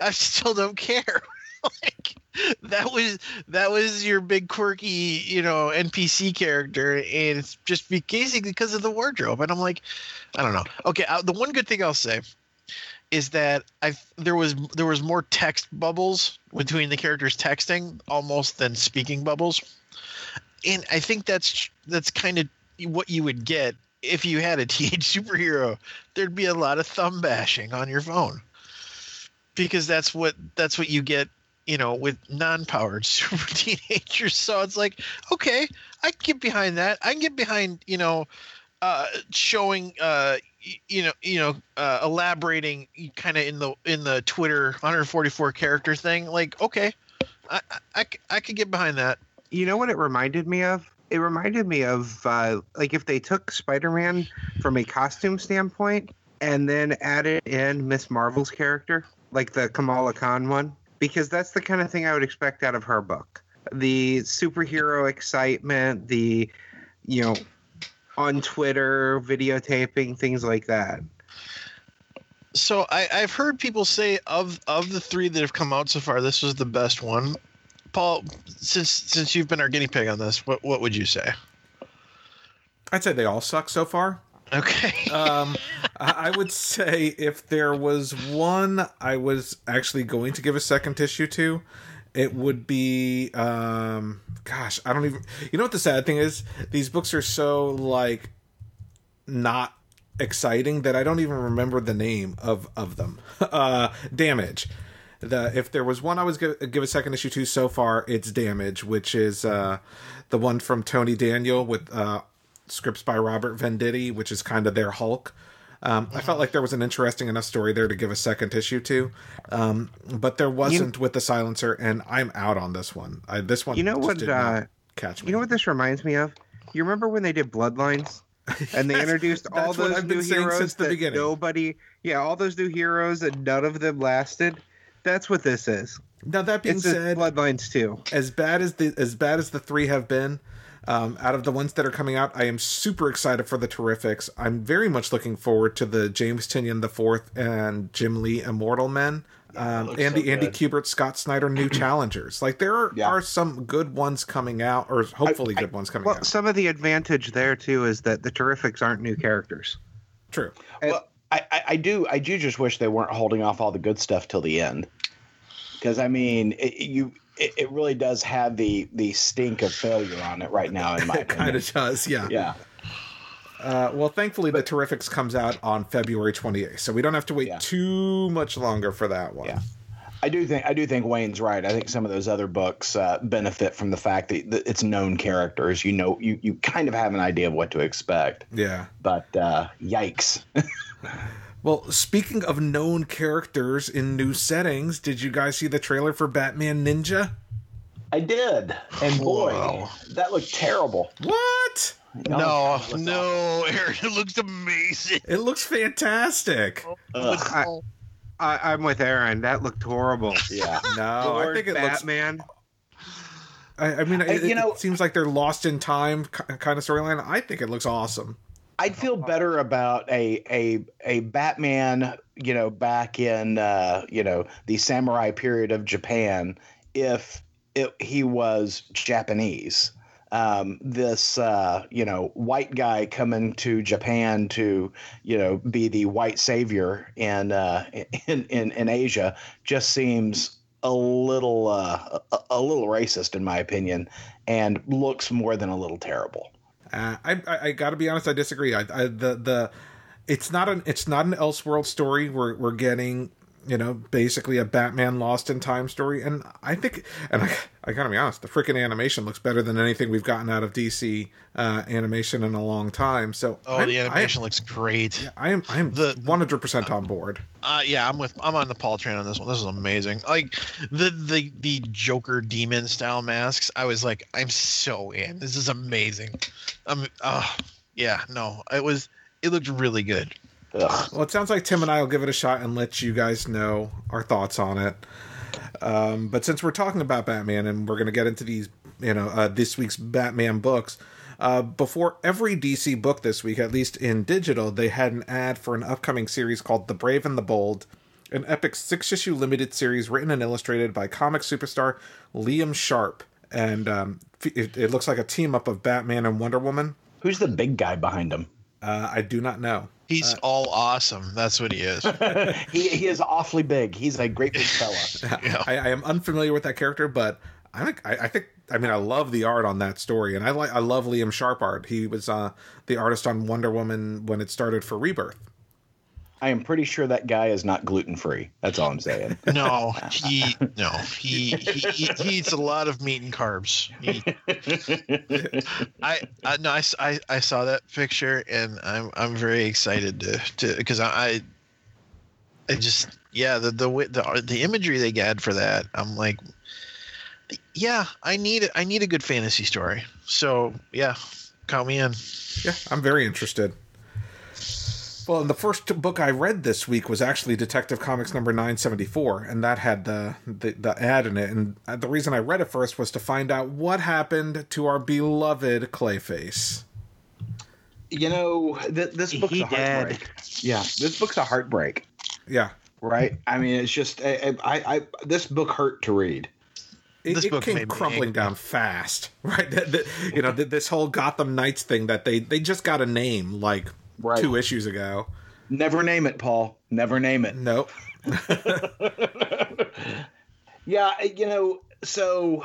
I still don't care. like that was that was your big quirky, you know, NPC character, and it's just be- basically because of the wardrobe. And I'm like, I don't know. Okay, uh, the one good thing I'll say is that I there was there was more text bubbles between the characters texting almost than speaking bubbles, and I think that's that's kind of what you would get if you had a teenage superhero, there'd be a lot of thumb bashing on your phone. Because that's what that's what you get you know with non-powered super teenagers. So it's like okay i can get behind that. I can get behind you know uh showing uh you know you know uh elaborating kind of in the in the twitter 144 character thing like okay I, I i could get behind that You know what it reminded me of? It reminded me of uh, like if they took Spider-Man from a costume standpoint and then added in Miss Marvel's character, like the Kamala Khan one, because that's the kind of thing I would expect out of her book. The superhero excitement, the you know, on Twitter videotaping things like that. so I, I've heard people say of of the three that have come out so far, this was the best one. Paul, since since you've been our guinea pig on this, what what would you say? I'd say they all suck so far. Okay. Um, I I would say if there was one I was actually going to give a second issue to, it would be um, gosh, I don't even. You know what the sad thing is? These books are so like not exciting that I don't even remember the name of of them. Uh, Damage. The if there was one I was gonna give a second issue to so far, it's Damage, which is uh, the one from Tony Daniel with uh, scripts by Robert Venditti, which is kind of their Hulk. Um, I felt like there was an interesting enough story there to give a second issue to, um, but there wasn't with the Silencer, and I'm out on this one. I, this one, You know what, uh, catch me. You know what this reminds me of? You remember when they did Bloodlines? And they Yes, introduced all those new heroes since the that beginning. nobody, yeah, all those new heroes and none of them lasted. That's what this is. now that being It's said, Bloodlines too. as bad as the as bad as the three have been, um, out of the ones that are coming out, I am super excited for the Terrifics. I'm very much looking forward to the James Tynion the Fourth and Jim Lee Immortal Men. um, looks and so the Andy good. Kubert, Scott Snyder new challengers. Like there are, Yeah. are some good ones coming out, or hopefully good ones coming out. Well, out. some of the advantage there too is that the Terrifics aren't new characters. True. Well, I, I, I do I do just wish they weren't holding off all the good stuff till the end, because I mean it, you it, it really does have the the stink of failure on it right now in my It kind opinion. of does, yeah. Yeah, Uh, well, thankfully, the Terrifics comes out on February 28th, so we don't have to wait Yeah. too much longer for that one. Yeah. I do think I do think Wayne's right. I think some of those other books uh, benefit from the fact that, that it's known characters. You know, you you kind of have an idea of what to expect. Yeah. But uh, yikes! Well, speaking of known characters in new settings, did you guys see the trailer for Batman Ninja? I did, and oh, boy, Wow. that looked terrible. What? No, no, Aaron, it looks amazing. It looks fantastic. Oh, Ugh. I, I, I'm with Aaron. That looked horrible. Yeah. No, I think it looks. Batman. I, I mean, it, you know- it seems like they're lost in time kind of storyline. I think it looks awesome. I'd feel better about a a a Batman, you know, back in uh, you know the samurai period of Japan, if it, he was Japanese. Um, this uh, you know white guy coming to Japan to you know be the white savior in uh, in, in in Asia just seems a little uh, a, a little racist in my opinion, and looks more than a little terrible. Uh, I, I I gotta be honest, I disagree. I, I the the it's not an it's not an Elseworld story. We're we're getting you know basically a Batman lost in time story, and I think and I I gotta be honest, the freaking animation looks better than anything we've gotten out of DC uh, animation in a long time. So Oh, I'm- the animation looks great. I am I am The- one hundred percent on board. Uh, yeah, I'm with I'm on the Paul train on this one. This is amazing. Like the the the Joker demon style masks. I was like, I'm so in. This is amazing. I'm, uh, yeah, no, it was. It looked really good. Ugh. Well, it sounds like Tim and I will give it a shot and let you guys know our thoughts on it. Um, but since we're talking about Batman and we're going to get into these, you know, uh, this week's Batman books, uh, before every DC book this week, at least in digital, they had an ad for an upcoming series called The Brave and the Bold, an epic six issue limited series written and illustrated by comic superstar Liam Sharp. And um, it, it looks like a team up of Batman and Wonder Woman. Who's the big guy behind him? Uh, I do not know. He's all awesome. That's what he is. he, he is awfully big. He's a great big fella. Yeah. I, I am unfamiliar with that character, but I think I, I, think I mean I love the art on that story, and I like I love Liam Sharp art. He was uh, the artist on Wonder Woman when it started for Rebirth. I am pretty sure that guy is not gluten free. That's all I'm saying. no, he no he, he, he eats a lot of meat and carbs. He, I, I no I, I, I saw that picture and I'm I'm very excited to to because I, I I just yeah the the the the imagery they had for that I'm like yeah, I need I need a good fantasy story. So yeah, count me in. Yeah, I'm very interested. Well, the first book I read this week was actually Detective Comics number 974, and that had the, the, the ad in it. And the reason I read it first was to find out what happened to our beloved Clayface. You know, th- this book's he a heartbreak. Dead. Yeah, this book's a heartbreak. Yeah. Right. I mean, it's just I, I, I this book hurt to read it, it came crumbling down fast, right? The, the, you know, the, this whole Gotham Knights thing that they they just got a name like right. two issues ago. Never name it, Paul. Never name it. Nope. yeah, you know, so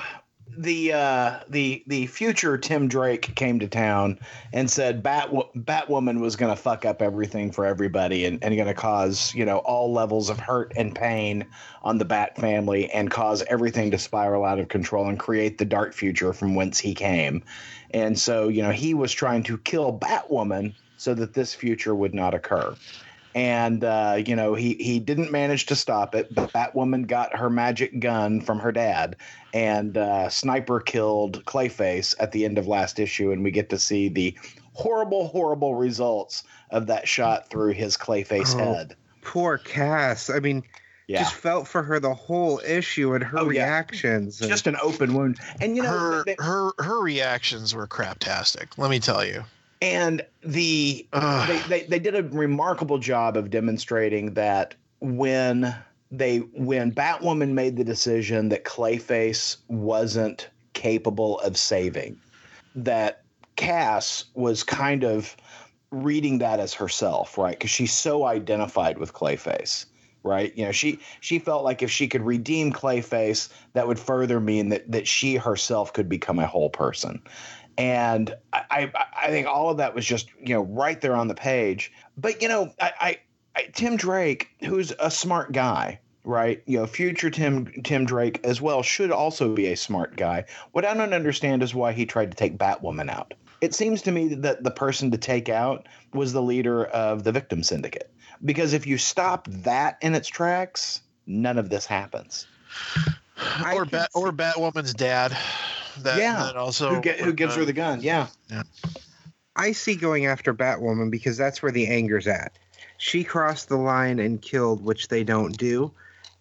the uh, the the future Tim Drake came to town and said Bat Batwoman was going to fuck up everything for everybody and, and going to cause you know all levels of hurt and pain on the Bat family and cause everything to spiral out of control and create the dark future from whence he came. And so you know he was trying to kill Batwoman so that this future would not occur and uh, you know he he didn't manage to stop it. But Batwoman got her magic gun from her dad, and uh, Sniper killed Clayface at the end of last issue, and we get to see the horrible, horrible results of that shot through his Clayface oh, head. Poor Cass. I mean. Yeah. Just felt for her the whole issue and her oh, reactions. And... Just an open wound, and you know her they, her her reactions were craptastic. Let me tell you and the they, they, they did a remarkable job of demonstrating that when they when Batwoman made the decision that Clayface wasn't capable of saving, that Cass was kind of reading that as herself, right? Because she's so identified with Clayface, right? You know, she she felt like if she could redeem Clayface, that would further mean that that she herself could become a whole person and I, I think all of that was just you know right there on the page. But you know, I, I, I Tim Drake, who's a smart guy, right? You know, future Tim Tim Drake as well should also be a smart guy. What I don't understand is why he tried to take Batwoman out. It seems to me that the person to take out was the leader of the victim syndicate. Because if you stop that in its tracks, none of this happens. Or Bat or Batwoman's dad. That, yeah. That also who, get, who gives her the gun? Yeah. Yeah. I see going after Batwoman because that's where the anger's at. She crossed the line and killed, which they don't do.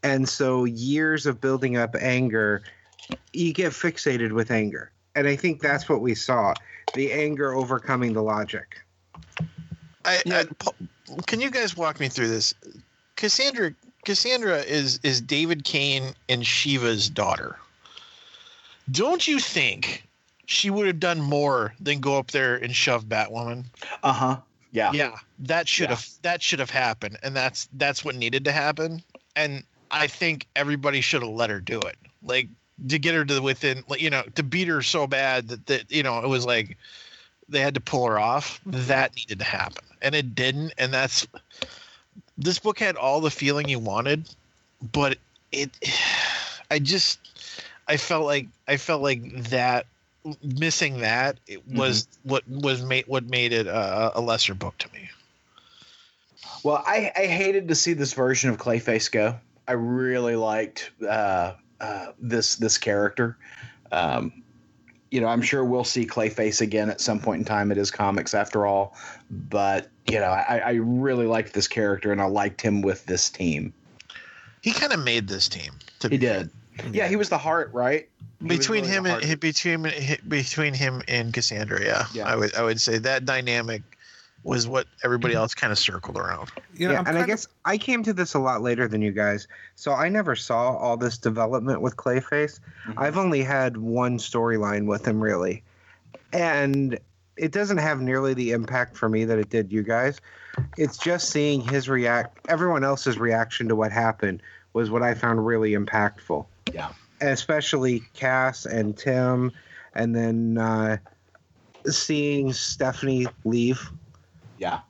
And so years of building up anger, you get fixated with anger. And I think that's what we saw the anger overcoming the logic. I, I, can you guys walk me through this? Cassandra Cassandra is is David Cain and Shiva's daughter. Don't you think she would have done more than go up there and shove Batwoman? Uh huh. Yeah. Yeah. That should have that should have happened, and that's that's what needed to happen. And I think everybody should have let her do it. Like to get her to within, you know, to beat her so bad that that you know it was like they had to pull her off. That needed to happen, and it didn't. And that's this book had all the feeling you wanted, but it. I just I felt like I felt like that missing that was mm-hmm. what was made what made it a, a, lesser book to me. Well, I, I hated to see this version of Clayface go. I really liked uh, uh, this this character. Um, you know, I'm sure we'll see Clayface again at some point in time. It is comics after all, but you know, I, I really liked this character and I liked him with this team. He kind of made this team. he did. Yeah, he was the heart, right? He between really him and between between him and Cassandra, yeah. yeah. I would I would say that dynamic was what everybody else kind of circled around. You know, yeah, and I guess I came to this a lot later than you guys, so I never saw all this development with Clayface. Mm-hmm. I've only had one storyline with him really, and it doesn't have nearly the impact for me that it did you guys. It's just seeing his react, everyone else's reaction to what happened was what I found really impactful. Yeah. especially Cass and Tim, and then uh, seeing Stephanie leave. Yeah.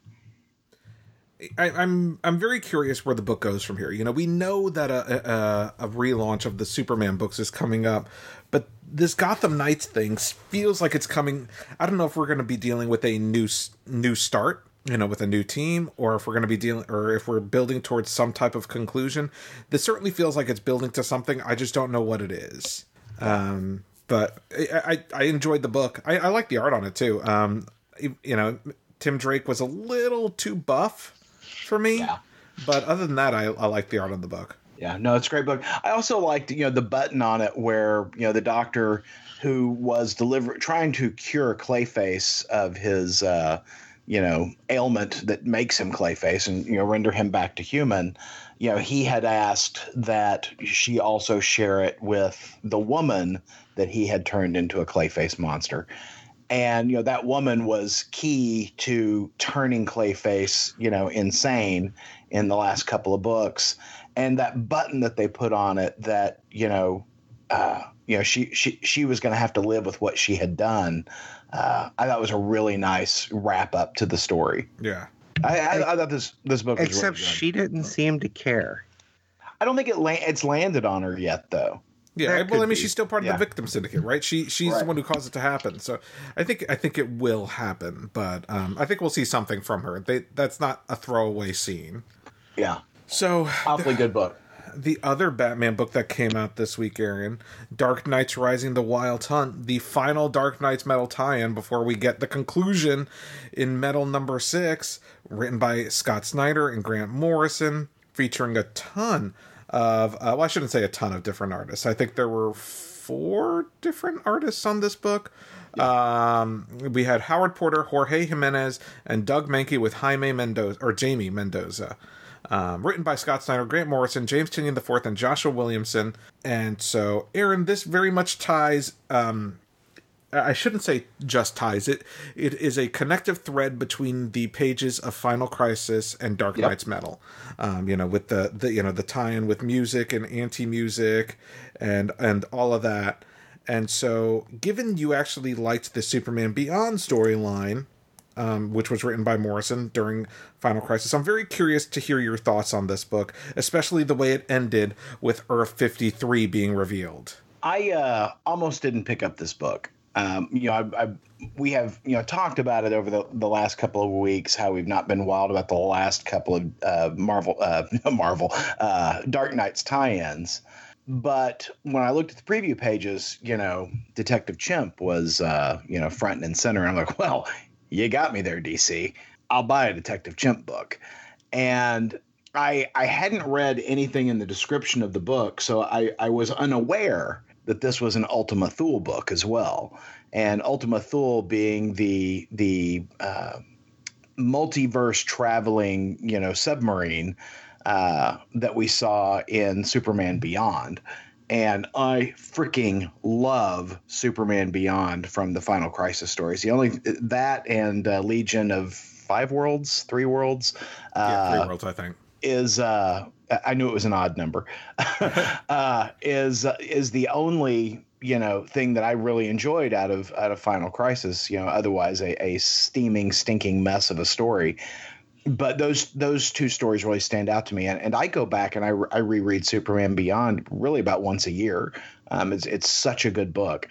I, am I'm, I'm very curious where the book goes from here. You know, we know that a, a, a relaunch of the Superman books is coming up, but this Gotham Knights thing feels like it's coming. I don't know if we're going to be dealing with a new new start, you know, with a new team, or if we're going to be dealing, or if we're building towards some type of conclusion. This certainly feels like it's building to something. I just don't know what it is. Um, but I, I, I enjoyed the book. I, I like the art on it too. Um, you know, Tim Drake was a little too buff for me. Yeah. But other than that, I, I like the art on the book. Yeah, no, it's a great book. I also liked, you know, the button on it where, you know, the doctor who was deliver trying to cure Clayface of his uh, you know, ailment that makes him Clayface and, you know, render him back to human, you know, he had asked that she also share it with the woman that he had turned into a Clayface monster. And you know that woman was key to turning clayface you know insane in the last couple of books. And that button that they put on it that you know uh, you know she she she was going to have to live with what she had done uh, i thought was a really nice wrap up to the story yeah i i, I thought this this book except really she didn't seem to care i don't think it la- it's landed on her yet though yeah, well, I mean, be. she's still part of yeah. the victim syndicate, right? She she's right. the one who caused it to happen. So I think I think it will happen, but um, I think we'll see something from her. They, that's not a throwaway scene. Yeah. So awfully good book. The other Batman book that came out this week, Aaron, Dark Knights Rising: The Wild Hunt, the final Dark Knights Metal tie-in before we get the conclusion in Metal Number Six, written by Scott Snyder and Grant Morrison, featuring a ton of uh, well, I shouldn't say a ton of different artists. I think there were four different artists on this book. Yeah. Um, we had Howard Porter, Jorge Jimenez, and Doug Mahnke with Jaime Mendoza or Jamie Mendoza. Um, written by Scott Snyder, Grant Morrison, James Tynion IV, and Joshua Williamson. And so, Aaron, this very much ties um, I shouldn't say just ties it. It is a connective thread between the pages of Final Crisis and Dark yep. Knight's Metal. Um, you know, with the, the you know the tie-in with music and anti-music and and all of that. And so, given you actually liked the Superman Beyond storyline, um, which was written by Morrison during Final Crisis. I'm very curious to hear your thoughts on this book, especially the way it ended with Earth 53 being revealed. I uh, almost didn't pick up this book um, you know, I, I, we have you know talked about it over the, the last couple of weeks how we've not been wild about the last couple of uh, Marvel uh, Marvel uh, Dark Knights tie-ins. But when I looked at the preview pages, you know, Detective Chimp was uh, you know front and center. I'm like, well, you got me there, DC. I'll buy a Detective Chimp book. And I I hadn't read anything in the description of the book, so I, I was unaware that this was an Ultima Thule book as well, and Ultima Thule being the the uh, multiverse traveling you know submarine uh, that we saw in Superman Beyond. And I freaking love Superman Beyond from the Final Crisis stories. The only that and uh, Legion of Five Worlds, Three Worlds. yeah, Three uh, Worlds, I think. Is uh, I knew it was an odd number, uh, is is the only you know thing that I really enjoyed out of out of Final Crisis. You know, otherwise a, a steaming, stinking mess of a story. But those those two stories really stand out to me, and, and I go back and I, I reread Superman Beyond really about once a year. Um, it's it's such a good book.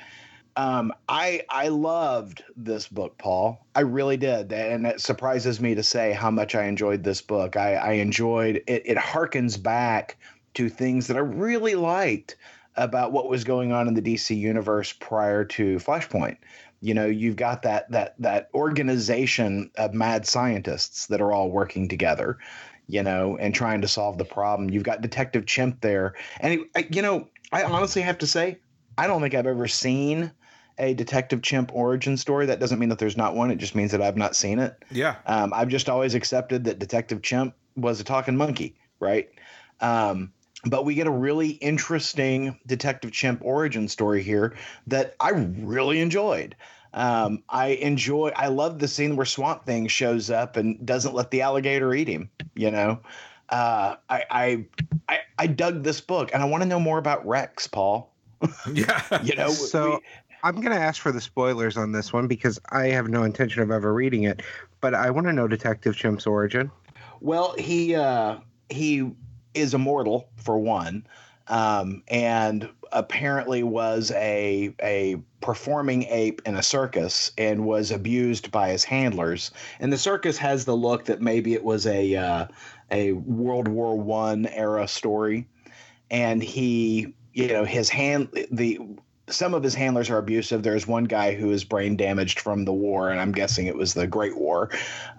Um, I I loved this book, Paul. I really did, and it surprises me to say how much I enjoyed this book. I, I enjoyed it. It harkens back to things that I really liked about what was going on in the DC universe prior to Flashpoint. You know, you've got that that that organization of mad scientists that are all working together, you know, and trying to solve the problem. You've got Detective Chimp there, and you know, I honestly have to say, I don't think I've ever seen a Detective Chimp origin story. That doesn't mean that there's not one. It just means that I've not seen it. Yeah. Um, I've just always accepted that Detective Chimp was a talking monkey, right? Um, but we get a really interesting Detective Chimp origin story here that I really enjoyed. Um, I enjoy. I love the scene where Swamp Thing shows up and doesn't let the alligator eat him. You know, uh, I, I I I dug this book, and I want to know more about Rex, Paul. Yeah. you know, So- we- I'm going to ask for the spoilers on this one because I have no intention of ever reading it, but I want to know Detective Chimp's origin. Well, he uh, he is immortal for one, um, and apparently was a a performing ape in a circus and was abused by his handlers. And the circus has the look that maybe it was a uh, a World War One era story, and he you know his hand the some of his handlers are abusive. There's one guy who is brain damaged from the war, and I'm guessing it was the Great War.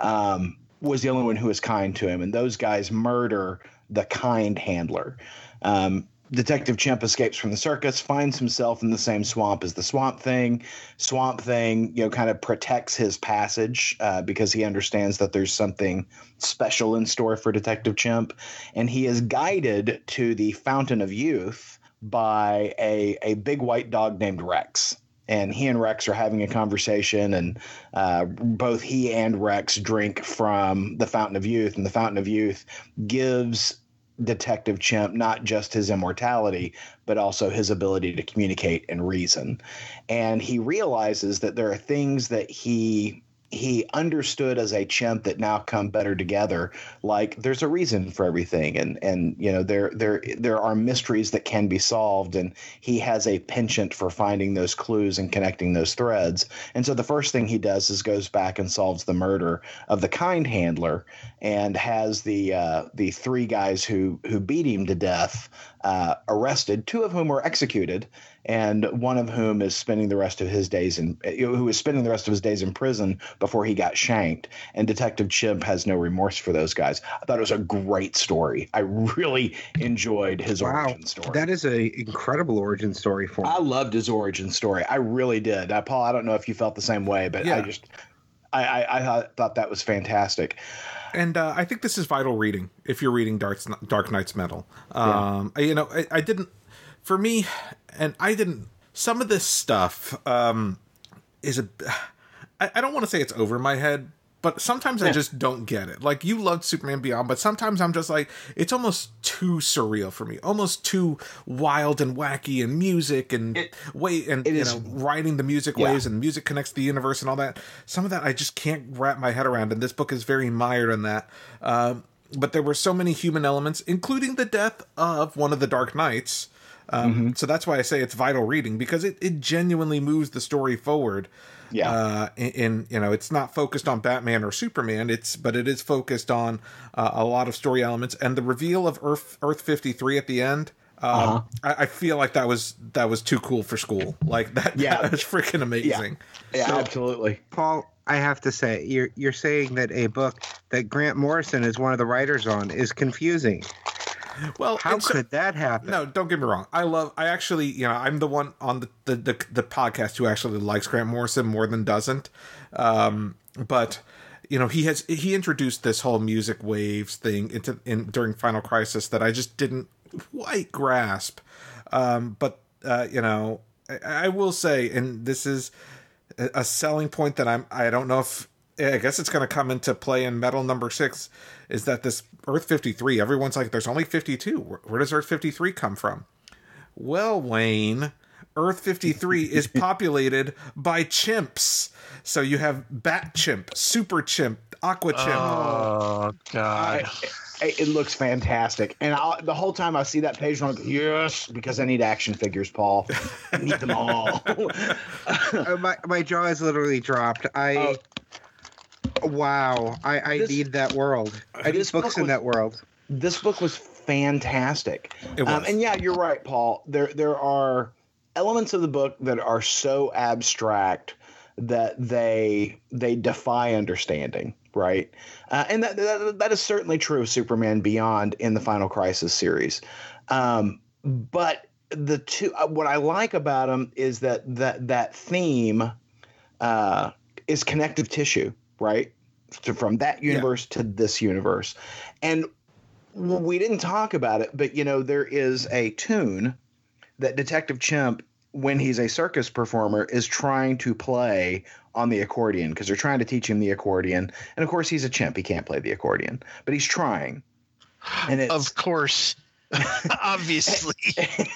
Um, was the only one who was kind to him, and those guys murder the kind handler. Um, Detective Chimp escapes from the circus, finds himself in the same swamp as the Swamp Thing. Swamp Thing, you know, kind of protects his passage uh, because he understands that there's something special in store for Detective Chimp, and he is guided to the Fountain of Youth by a a big white dog named Rex. And he and Rex are having a conversation, and uh, both he and Rex drink from the Fountain of Youth, and the Fountain of Youth gives Detective Chimp not just his immortality, but also his ability to communicate and reason. And he realizes that there are things that he he understood as a chimp that now come better together like there's a reason for everything. And and you know there there there are mysteries that can be solved and he has a penchant for finding those clues and connecting those threads. And so the first thing he does is goes back and solves the murder of the kind handler and has the uh, the three guys who who beat him to death uh, arrested two of whom were executed and one of whom is spending the rest of his days in who is spending the rest of his days in prison before he got shanked and detective chimp has no remorse for those guys i thought it was a great story i really enjoyed his Wow, origin story that is a incredible origin story for Him. i loved his origin story i really did uh, paul i don't know if you felt the same way but i just I, I, I thought- thought that was fantastic. and uh, I think this is vital reading if you're reading Dark Dark Knight's Metal. Um, I- You know, I, I didn't. For me, and I didn't. Some of this stuff um, is a. I, I don't want to say it's over my head, but sometimes I just don't get it. Like you loved Superman Beyond, but sometimes I'm just like it's almost too surreal for me, almost too wild and wacky and music and It- way and it you is- know writing the music Yeah. waves and music connects the universe and all that. Some of that I just can't wrap my head around, and this book is very mired in that. Um, but there were so many human elements, including the death of one of the Dark Knights. Um, So that's why I say it's vital reading because it, it genuinely moves the story forward. Yeah. Uh, in, in you know, it's not focused on Batman or Superman. It's but it is focused on uh, a lot of story elements and the reveal of Earth Earth fifty three at the end. Um, I, I feel like that was that was too cool for school. Like that, Yeah. that was freaking amazing. Yeah, So- absolutely. Paul, I have to say, you're you're saying that a book that Grant Morrison is one of the writers on is confusing. Well, How so- could that happen? No, don't get me wrong. I love. I actually, you know, I'm the one on the the the, the podcast who actually likes Grant Morrison more than doesn't. Um, but you know, he has he introduced this whole music waves thing into in during Final Crisis that I just didn't quite grasp. Um, but uh, you know, I, I will say, and this is a a selling point that I'm. I don't know if. I guess it's going to come into play in Metal Number Six. Is that this Earth fifty three? Everyone's like, "There's only fifty two. Where, where does Earth fifty three come from?" Well, Wayne, Earth 53 is populated by chimps. So you have Bat Chimp, Super Chimp, Aqua Chimp. Oh God. I- it looks fantastic, and i the whole time I see that page, I'm like, yes, because I need action figures, Paul. I need them all. Uh, my my jaw is literally dropped. I wow. I I This- need that world. I need books book in was- that world. this book was fantastic. It was. Um, and yeah, you're right, Paul. There there are elements of the book that are so abstract that they they defy understanding, right? Uh, and that, that that is certainly true of Superman Beyond in the Final Crisis series. Um, but the two, uh, what I like about them is that that that theme uh, is connective tissue, right? To, from that universe to this universe, and we didn't talk about it, but you know, there is a tune that Detective Chimp, when he's a circus performer, is trying to play on the accordion because they're trying to teach him the accordion. And of course, he's a chimp; he can't play the accordion, but he's trying. And it's Of course. Obviously.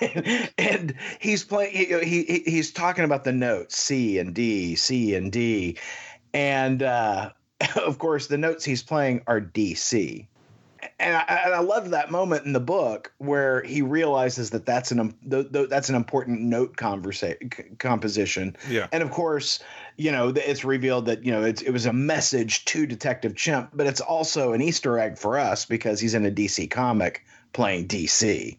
and, and he's playing. He, he he's talking about the notes C and D, C and D, and uh, of course the notes he's playing are DC. And I, and I love that moment in the book where he realizes that that's an that's an important note conversation composition. Yeah. And of course, you know, it's revealed that you know it's, it was a message to Detective Chimp, but it's also an Easter egg for us because he's in a DC comic playing DC.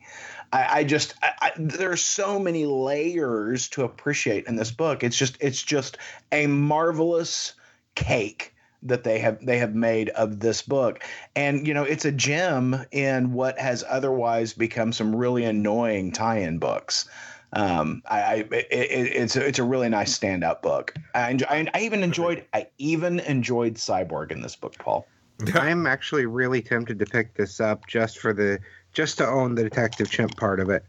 I, I just I, I, there are so many layers to appreciate in this book. It's just it's just a marvelous cake that they have they have made of this book and you know it's a gem in what has otherwise become some really annoying tie-in books um, I, I it, it's a, it's a really nice standout book. I, enjoy, I, I even enjoyed I even enjoyed Cyborg in this book, Paul. I'm actually really tempted to pick this up just for the just to own the Detective Chimp part of it,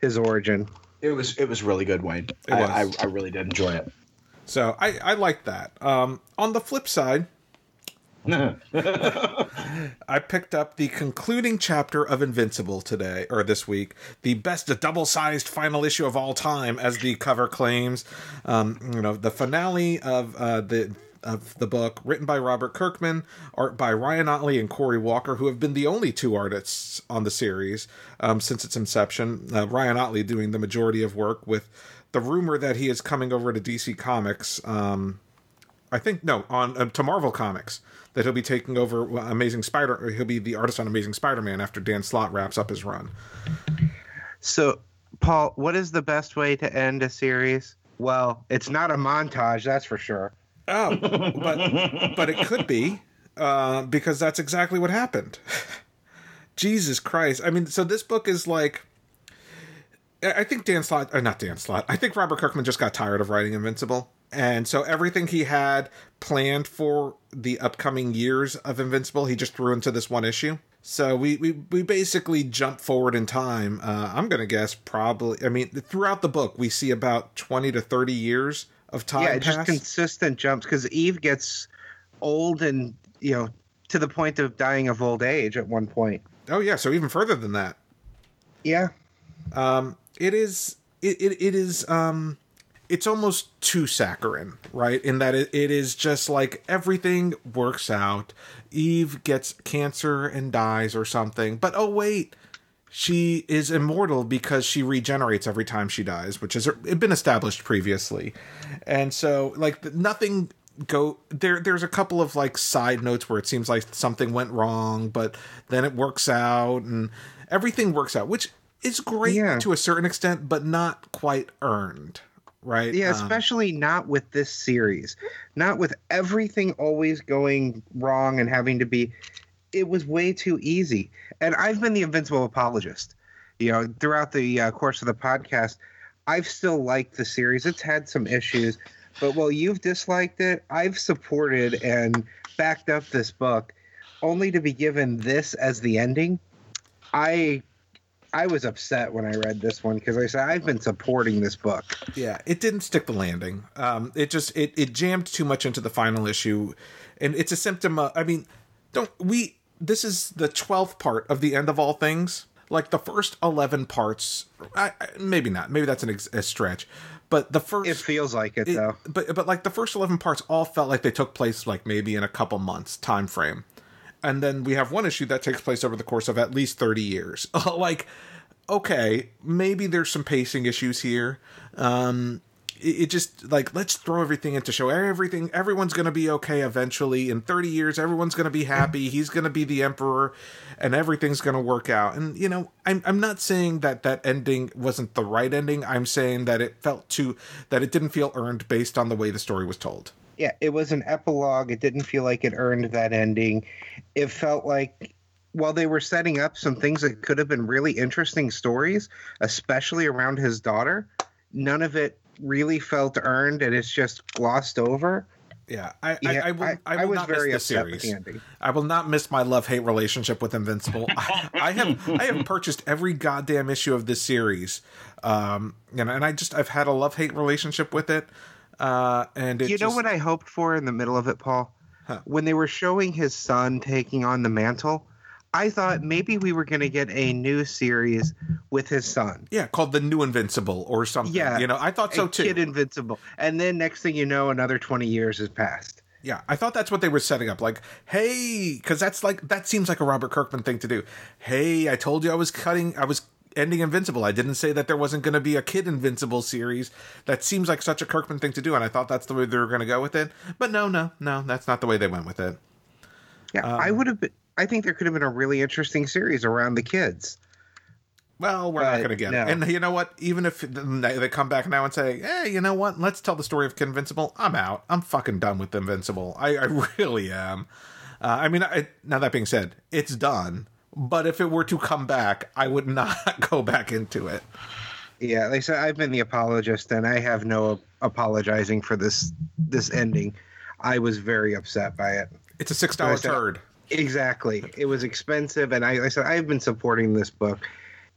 his origin. It was it was really good, Wayne. I, I, I really did enjoy it. So I I like that. Um, on the flip side, I picked up the concluding chapter of Invincible today, or this week, the best double sized final issue of all time, as the cover claims. Um, you know, the finale of uh, the of the book, written by Robert Kirkman, art by Ryan Ottley and Cory Walker, who have been the only two artists on the series um, since its inception. Uh, Ryan Ottley doing the majority of work with the rumor that he is coming over to DC Comics. Um, I think no, on uh, to Marvel Comics that he'll be taking over Amazing Spider. He'll be the artist on Amazing Spider-Man after Dan Slott wraps up his run. So, Paul, what is the best way to end a series? Well, it's not a montage, that's for sure. Oh, but but it could be uh, because that's exactly what happened. Jesus Christ! I mean, so this book is like. I think Dan Slott, or not Dan Slott. I think Robert Kirkman just got tired of writing Invincible and so everything he had planned for the upcoming years of Invincible, he just threw into this one issue. So we we, we basically jump forward in time. Uh, I'm gonna guess probably. I mean, throughout the book, we see about twenty to thirty years of time. Yeah, just consistent jumps because Eve gets old and you know to the point of dying of old age at one point. Oh yeah, so even further than that. Yeah. Um, it is. It, it, it is. Um, it's almost too saccharine, right? In that it, it is just like everything works out. Eve gets cancer and dies or something, but oh wait, she is immortal because she regenerates every time she dies, which has been established previously. And so, like, nothing go there there's a couple of like side notes where it seems like something went wrong but then it works out and everything works out which is great yeah. to a certain extent but not quite earned right? Yeah, um, especially um, not with this series. Not with everything always going wrong and having to be it was way too easy. And I've been the invincible apologist. You know, throughout the uh, course of the podcast, I've still liked the series. It's had some issues, but while you've disliked it, I've supported and backed up this book only to be given this as the ending. I I was upset when I read this one because I said I've been supporting this book. Yeah, it didn't stick the landing. Um, it just it it jammed too much into the final issue, and it's a symptom. Of, I mean, don't we? This is the twelfth part of the end of all things. Like the first eleven parts, I, I, maybe not. Maybe that's an ex, a stretch, but the first it feels like it, it though. But but like the first eleven parts all felt like they took place like maybe in a couple months time frame and then we have one issue that takes place over the course of at least 30 years. Like okay maybe there's some pacing issues here. Um it, it just like let's throw everything into show everything everyone's going to be okay eventually. In 30 years everyone's going to be happy. He's going to be the emperor and everything's going to work out. And you know I'm I'm not saying that that ending wasn't the right ending. I'm saying that it felt too that it didn't feel earned based on the way the story was told yeah, it was an epilogue. It didn't feel like it earned that ending. It felt like while they were setting up some things that could have been really interesting stories, especially around his daughter, none of it really felt earned and it's just glossed over. Yeah, I, yeah, I, I will. I, I will was not very miss the series. I will not miss my love hate relationship with Invincible. I, I, have I have purchased every goddamn issue of this series, um, and and I just I've had a love hate relationship with it. Uh, and you know what I hoped for in the middle of it, Paul? Huh. When they were showing his son taking on the mantle, I thought maybe we were going to get a new series with his son. Yeah, called the New Invincible or something. Yeah, you know, I thought so too. Kid Invincible, and then next thing you know, another twenty years has passed. Yeah, I thought that's what they were setting up. Like, hey, because that's like that seems like a Robert Kirkman thing to do. Hey, I told you I was cutting, I was ending Invincible. I didn't say that there wasn't going to be a Kid Invincible series. That seems like such a Kirkman thing to do, and I thought that's the way they were going to go with it. But no, no, no, that's not the way they went with it. Yeah, um, I would have been. I think there could have been a really interesting series around the kids. Well, we're not going to get no. it. And you know what? Even if they come back now and say, "Hey, you know what? Let's tell the story of Invincible," I'm out. I'm fucking done with Invincible. I, I really am. Uh, I mean, I, now that being said, it's done. But if it were to come back, I would not go back into it. Yeah, like I said, I've been the apologist, and I have no apologizing for this this ending. I was very upset by it. It's a six dollar turd. Exactly. It was expensive, and I, I said I've been supporting this book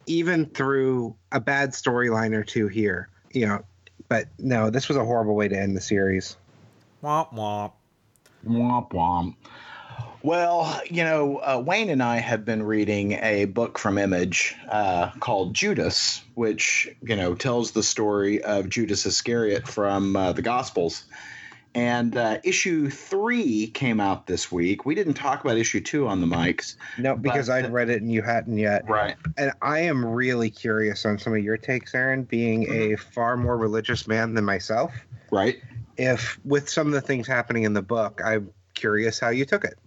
even through a bad storyline or two here. You know, but no, this was a horrible way to end the series. Womp womp. Womp womp. Well, you know, uh, Wayne and I have been reading a book from Image uh, called Judas, which, you know, tells the story of Judas Iscariot from uh, the Gospels. And uh, issue three came out this week. We didn't talk about issue two on the mics. No, because I'd read it and you hadn't yet. Right. And I am really curious on some of your takes, Aaron, being mm-hmm. a far more religious man than myself. Right. If, with some of the things happening in the book, I'm curious how you took it.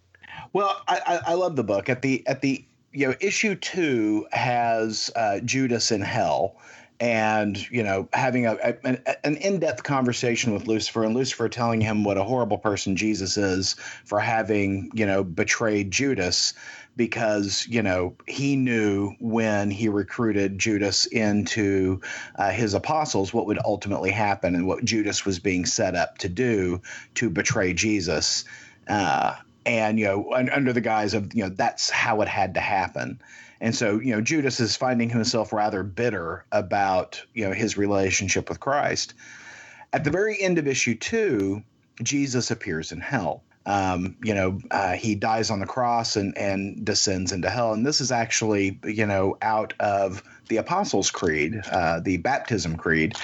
Well, I, I, I love the book. At the at the you know issue two has uh, Judas in hell and you know having a, a, an in-depth conversation with lucifer and lucifer telling him what a horrible person jesus is for having you know betrayed judas because you know he knew when he recruited judas into uh, his apostles what would ultimately happen and what judas was being set up to do to betray jesus uh, and you know under the guise of you know that's how it had to happen and so, you know, Judas is finding himself rather bitter about, you know, his relationship with Christ. At the very end of issue two, Jesus appears in hell. Um, you know, uh, he dies on the cross and, and descends into hell. And this is actually, you know, out of the Apostles' Creed, uh, the Baptism Creed,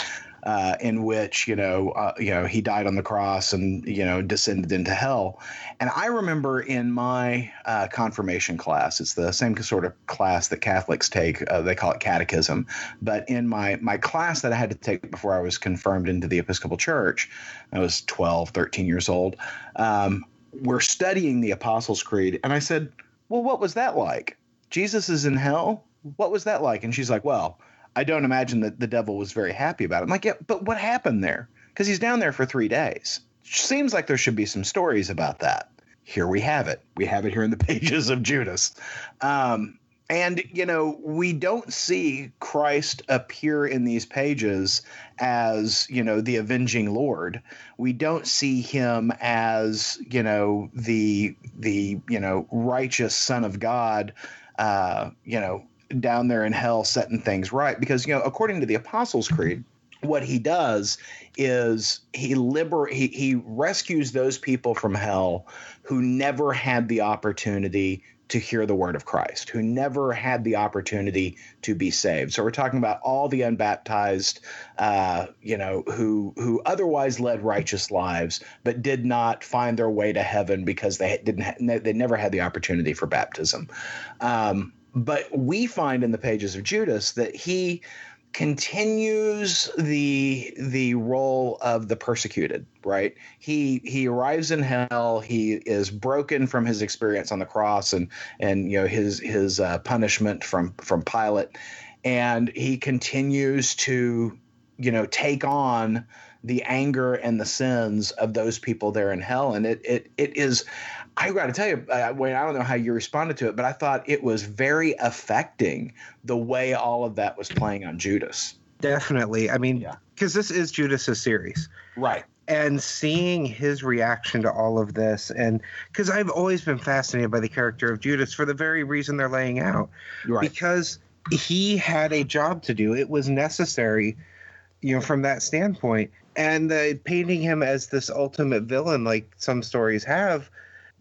uh, in which you know uh, you know he died on the cross and you know descended into hell. And I remember in my uh, confirmation class, it's the same sort of class that Catholics take. Uh, they call it catechism. But in my my class that I had to take before I was confirmed into the Episcopal Church, I was 12, 13 years old. Um, we're studying the Apostles' Creed, and I said, "Well, what was that like? Jesus is in hell. What was that like?" And she's like, "Well." I don't imagine that the devil was very happy about it. I'm like, yeah, but what happened there? Because he's down there for three days. Seems like there should be some stories about that. Here we have it. We have it here in the pages of Judas. Um, and, you know, we don't see Christ appear in these pages as, you know, the avenging Lord. We don't see him as, you know, the, the, you know, righteous Son of God, uh, you know, down there in hell setting things right because you know according to the apostles creed what he does is he liber he, he rescues those people from hell who never had the opportunity to hear the word of Christ, who never had the opportunity to be saved. So we're talking about all the unbaptized, uh, you know, who who otherwise led righteous lives, but did not find their way to heaven because they didn't ha- they never had the opportunity for baptism. Um, but we find in the pages of Judas that he continues the the role of the persecuted right? He he arrives in hell. He is broken from his experience on the cross and and you know his his uh, punishment from from pilate. And he continues to you know take on the anger and the sins of those people there in hell. And it it it is I got to tell you, uh, Wayne, I don't know how you responded to it, but I thought it was very affecting the way all of that was playing on Judas. Definitely. I mean, because yeah. this is Judas's series. Right. And seeing his reaction to all of this, and because I've always been fascinated by the character of Judas for the very reason they're laying out. Right. Because he had a job to do, it was necessary, you know, from that standpoint. And uh, painting him as this ultimate villain, like some stories have,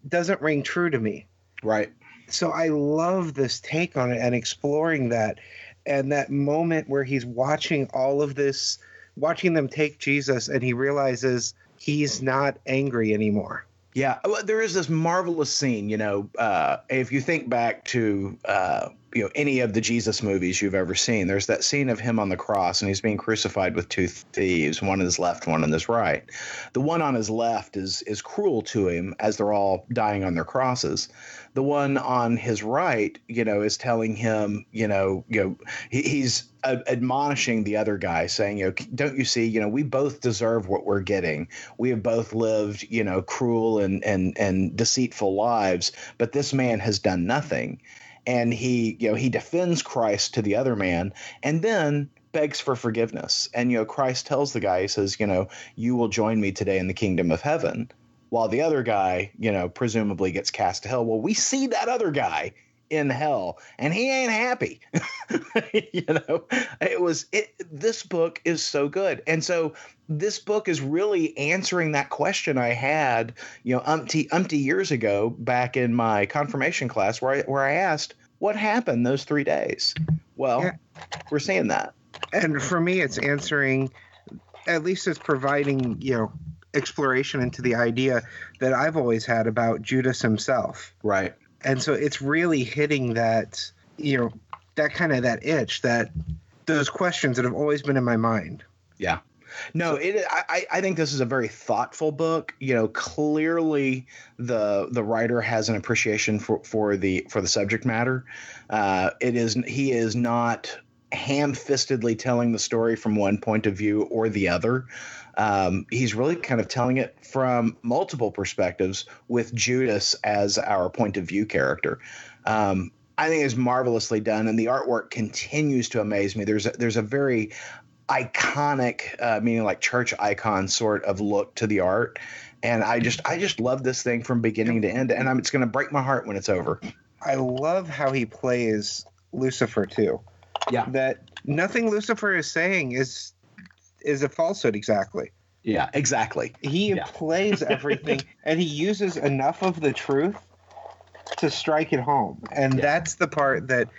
doesn't ring true to me. Right. so I love this take on it and exploring that and that moment where he's watching all of this watching them take Jesus and he realizes he's not angry anymore. Yeah, well, there is this marvelous scene. You know, uh, if you think back to uh, you know any of the Jesus movies you've ever seen, there's that scene of him on the cross and he's being crucified with two thieves, one on his left, one on his right. The one on his left is is cruel to him as they're all dying on their crosses the one on his right, you know, is telling him, you know, you know, he, he's admonishing the other guy, saying, you know, don't you see, you know, we both deserve what we're getting. We have both lived, you know, cruel and and and deceitful lives, but this man has done nothing. And he, you know, he defends Christ to the other man, and then begs for forgiveness. And you know, Christ tells the guy, he says, you know, you will join me today in the kingdom of heaven while the other guy, you know, presumably gets cast to hell. Well, we see that other guy in hell and he ain't happy. you know, it was it this book is so good. And so this book is really answering that question I had, you know, umpty umpty years ago back in my confirmation class where I where I asked, what happened those 3 days? Well, yeah. we're seeing that. And for me it's answering at least it's providing, you know, exploration into the idea that I've always had about Judas himself. Right. And so it's really hitting that, you know, that kind of that itch that those questions that have always been in my mind. Yeah. No, it. I, I think this is a very thoughtful book. You know, clearly the the writer has an appreciation for, for the for the subject matter. Uh, it is he is not ham-fistedly telling the story from one point of view or the other um, he's really kind of telling it from multiple perspectives with Judas as our point of view character. Um, I think it's marvelously done, and the artwork continues to amaze me. There's a, there's a very iconic, uh, meaning like church icon sort of look to the art, and I just I just love this thing from beginning to end, and I'm, it's going to break my heart when it's over. I love how he plays Lucifer too. Yeah, that nothing Lucifer is saying is is a falsehood exactly. Yeah, exactly. He yeah. plays everything and he uses enough of the truth to strike it home. And yeah. that's the part that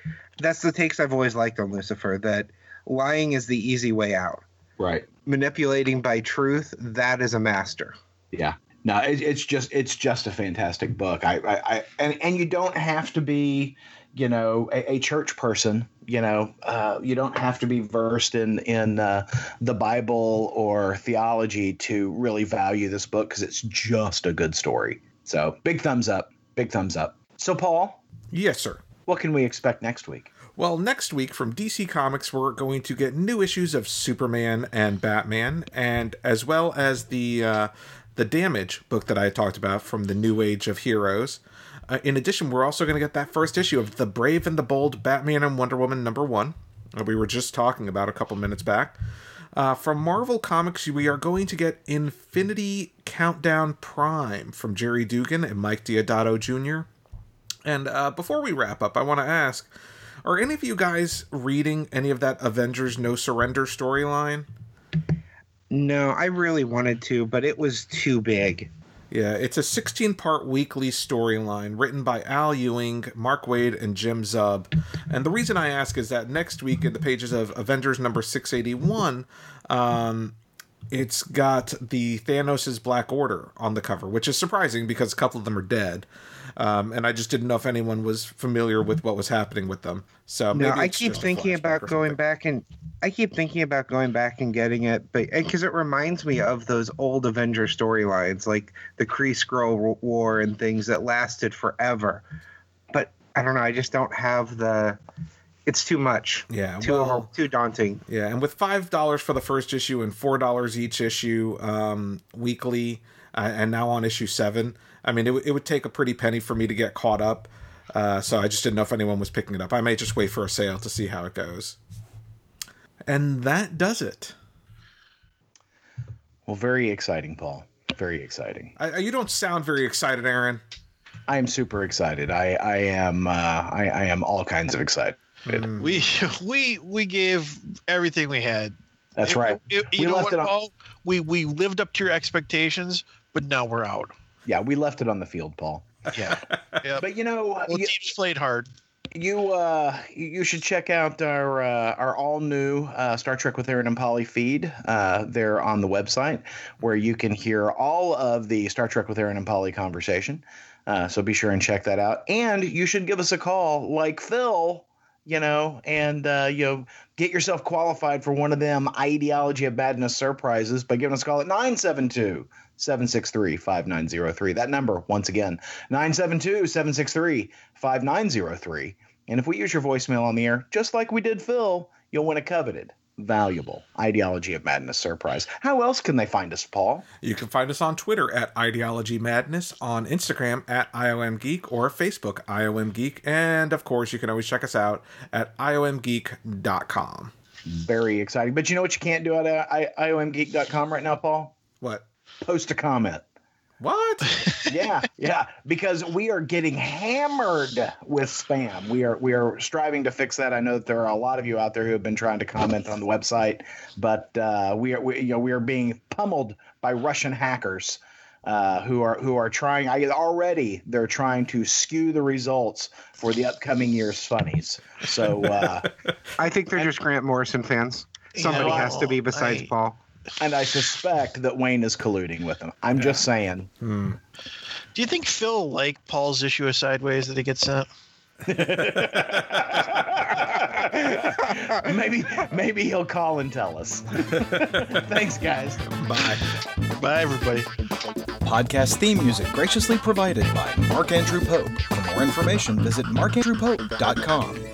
that's the takes I've always liked on Lucifer that lying is the easy way out. Right. Manipulating by truth, that is a master. Yeah. No, it, it's just it's just a fantastic book. I, I, I and and you don't have to be you know a, a church person you know uh, you don't have to be versed in in uh, the bible or theology to really value this book because it's just a good story. So big thumbs up big thumbs up. So paul? Yes sir. What can we expect next week? Well, next week from DC Comics, we're going to get new issues of Superman and Batman, and as well as the uh, the Damage book that I talked about from the New Age of Heroes. Uh, in addition, we're also going to get that first issue of The Brave and the Bold Batman and Wonder Woman number one, that we were just talking about a couple minutes back. Uh, from Marvel Comics, we are going to get Infinity Countdown Prime from Gerry Duggan and Mike Deodato Jr. And uh, before we wrap up, I want to ask are any of you guys reading any of that Avengers No Surrender storyline? No, I really wanted to, but it was too big. Yeah, it's a 16 part weekly storyline written by Al Ewing, Mark Waid, and Jim Zub. And the reason I ask is that next week in the pages of Avengers number 681, um, it's got the Thanos' Black Order on the cover, which is surprising because a couple of them are dead. Um, and I just didn't know if anyone was familiar with what was happening with them. So no, I keep thinking about going back and I keep thinking about going back and getting it, but because it reminds me of those old Avenger storylines, like the Kree Skrull War and things that lasted forever. But I don't know. I just don't have the. It's too much. Yeah, too well, too daunting. Yeah, and with five dollars for the first issue and four dollars each issue um, weekly, uh, and now on issue seven, I mean, it, w- it would take a pretty penny for me to get caught up. Uh, so I just didn't know if anyone was picking it up. I may just wait for a sale to see how it goes. And that does it. Well, very exciting, Paul. Very exciting. I, you don't sound very excited, Aaron. I am super excited. I, I am. Uh, I, I am all kinds of excited. Mm. We we we gave everything we had. That's it, right. It, you we know what, Paul? We we lived up to your expectations, but now we're out. Yeah, we left it on the field, Paul. Yeah. Yep. But you know, Well, you, teams played hard. you uh you should check out our uh, our all new uh, Star Trek with Aaron and Polly feed uh, there on the website where you can hear all of the Star Trek with Aaron and Polly conversation. Uh, so be sure and check that out. And you should give us a call like Phil, you know, and uh, you know get yourself qualified for one of them ideology of badness surprises by giving us a call at 972 763 5903. That number, once again, 972 763 5903. And if we use your voicemail on the air, just like we did Phil, you'll win a coveted, valuable Ideology of Madness surprise. How else can they find us, Paul? You can find us on Twitter at Ideology Madness, on Instagram at IOM Geek, or Facebook IOM Geek, and of course, you can always check us out at IOMGeek.com. Very exciting. But you know what you can't do at uh, I- IOMgeek.com right now, Paul? What? Post a comment. What? yeah, yeah, because we are getting hammered with spam. We are we are striving to fix that. I know that there are a lot of you out there who have been trying to comment on the website, but uh, we are we, you know we are being pummeled by Russian hackers. Uh, who are who are trying? I already they're trying to skew the results for the upcoming year's funnies. So uh, I think they're just Grant Morrison fans. Somebody Yeah, has to be besides I- Paul. And I suspect that Wayne is colluding with them. I'm just saying. Hmm. Do you think Phil like Paul's issue of Sideways that he gets sent? maybe maybe he'll call and tell us. Thanks, guys. Bye. Bye, everybody. Podcast theme music graciously provided by Mark Andrew Pope. For more information, visit markandrewpope.com.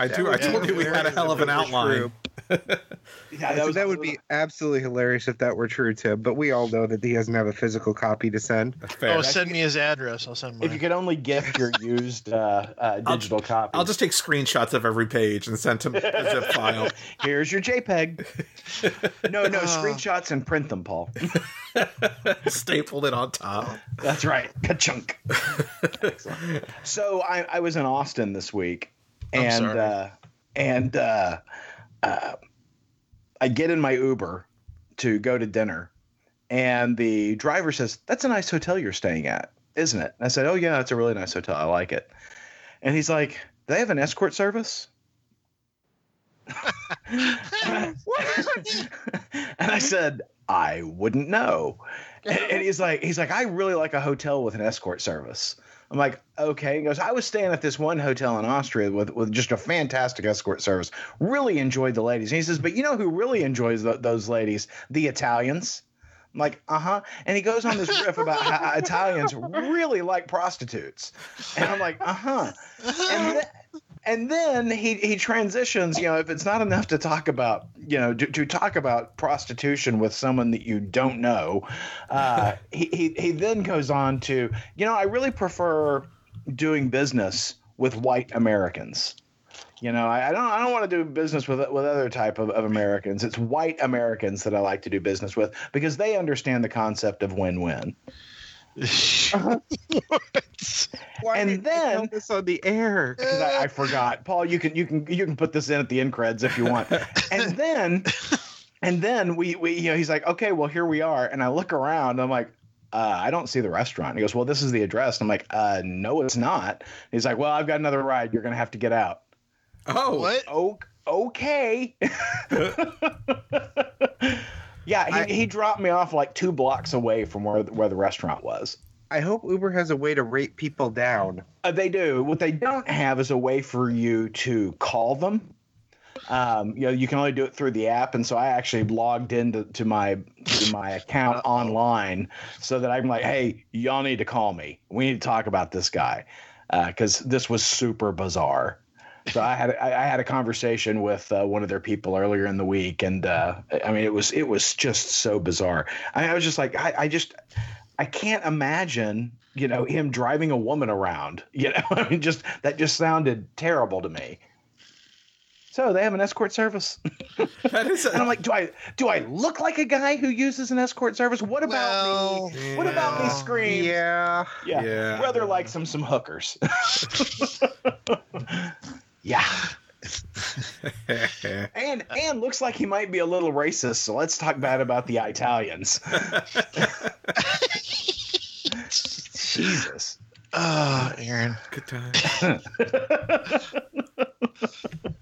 I do. I told you we had a hell of an outline. Yeah, that, that would be absolutely hilarious if that were true, Tim. But we all know that he doesn't have a physical copy to send. That's fair. Oh, send me his address. I'll send Mine. If you could only gift your used uh, uh, I'll- digital copy. I'll just take screenshots of every page and send them a zip file. Here's your JPEG. No, no, Uh. screenshots and print them, Paul. Stapled it on top. That's right. Ka-chunk. So I, I was in Austin this week, I'm and uh, and uh, uh, I get in my Uber to go to dinner, and the driver says, "That's a nice hotel you're staying at, isn't it?" And I said, "Oh yeah, it's a really nice hotel. I like it." And he's like, "Do they have an escort service?" and I said, "I wouldn't know." And, and he's like, he's like, I really like a hotel with an escort service. I'm like, okay. He goes, I was staying at this one hotel in Austria with, with just a fantastic escort service. Really enjoyed the ladies. And he says, but you know who really enjoys th those ladies? The Italians. I'm like, uh huh. And he goes on this riff about how Italians really like prostitutes. And I'm like, uh huh. And, and then he, he transitions, you know, if it's not enough to talk about, you know, to, to talk about prostitution with someone that you don't know, uh, he, he, he then goes on to, you know, I really prefer doing business with white Americans. You know, I, I don't. I don't want to do business with with other type of, of Americans. It's white Americans that I like to do business with because they understand the concept of win-win. Why And didn't you then- tell this on the air? because I, I forgot. Paul, you can you can you can put this in at the end creds if you want. and then and then we we you know he's like, okay, well here we are, and I look around. I'm like. Uh, I don't see the restaurant. He goes, Well, this is the address. And I'm like, uh, No, it's not. He's like, Well, I've got another ride. You're going to have to get out. Oh, what? O- okay. Yeah, he, I- he dropped me off like two blocks away from where, where the restaurant was. I hope Uber has a way to rate people down. Uh, they do. What they don't have is a way for you to call them. um, you know, you can only do it through the app, and so I actually logged into to my to my account online so that I'm like, hey, y'all need to call me. We need to talk about this guy because uh, this was super bizarre. So I had I, had a conversation with uh, one of their people earlier in the week, and uh, I mean it was it was just so bizarre. I, I was just like I, I just I can't imagine you know him driving a woman around. You know, I mean just that just sounded terrible to me. So they have an escort service. that is, a- and I'm like, do I do I look like a guy who uses an escort service? What about well, me? Yeah. What about me? Scream. Yeah, yeah. yeah. Rather like some some hookers. yeah. and and looks like he might be a little racist. So let's talk bad about the Italians. Jesus. Oh, Aaron. Good time.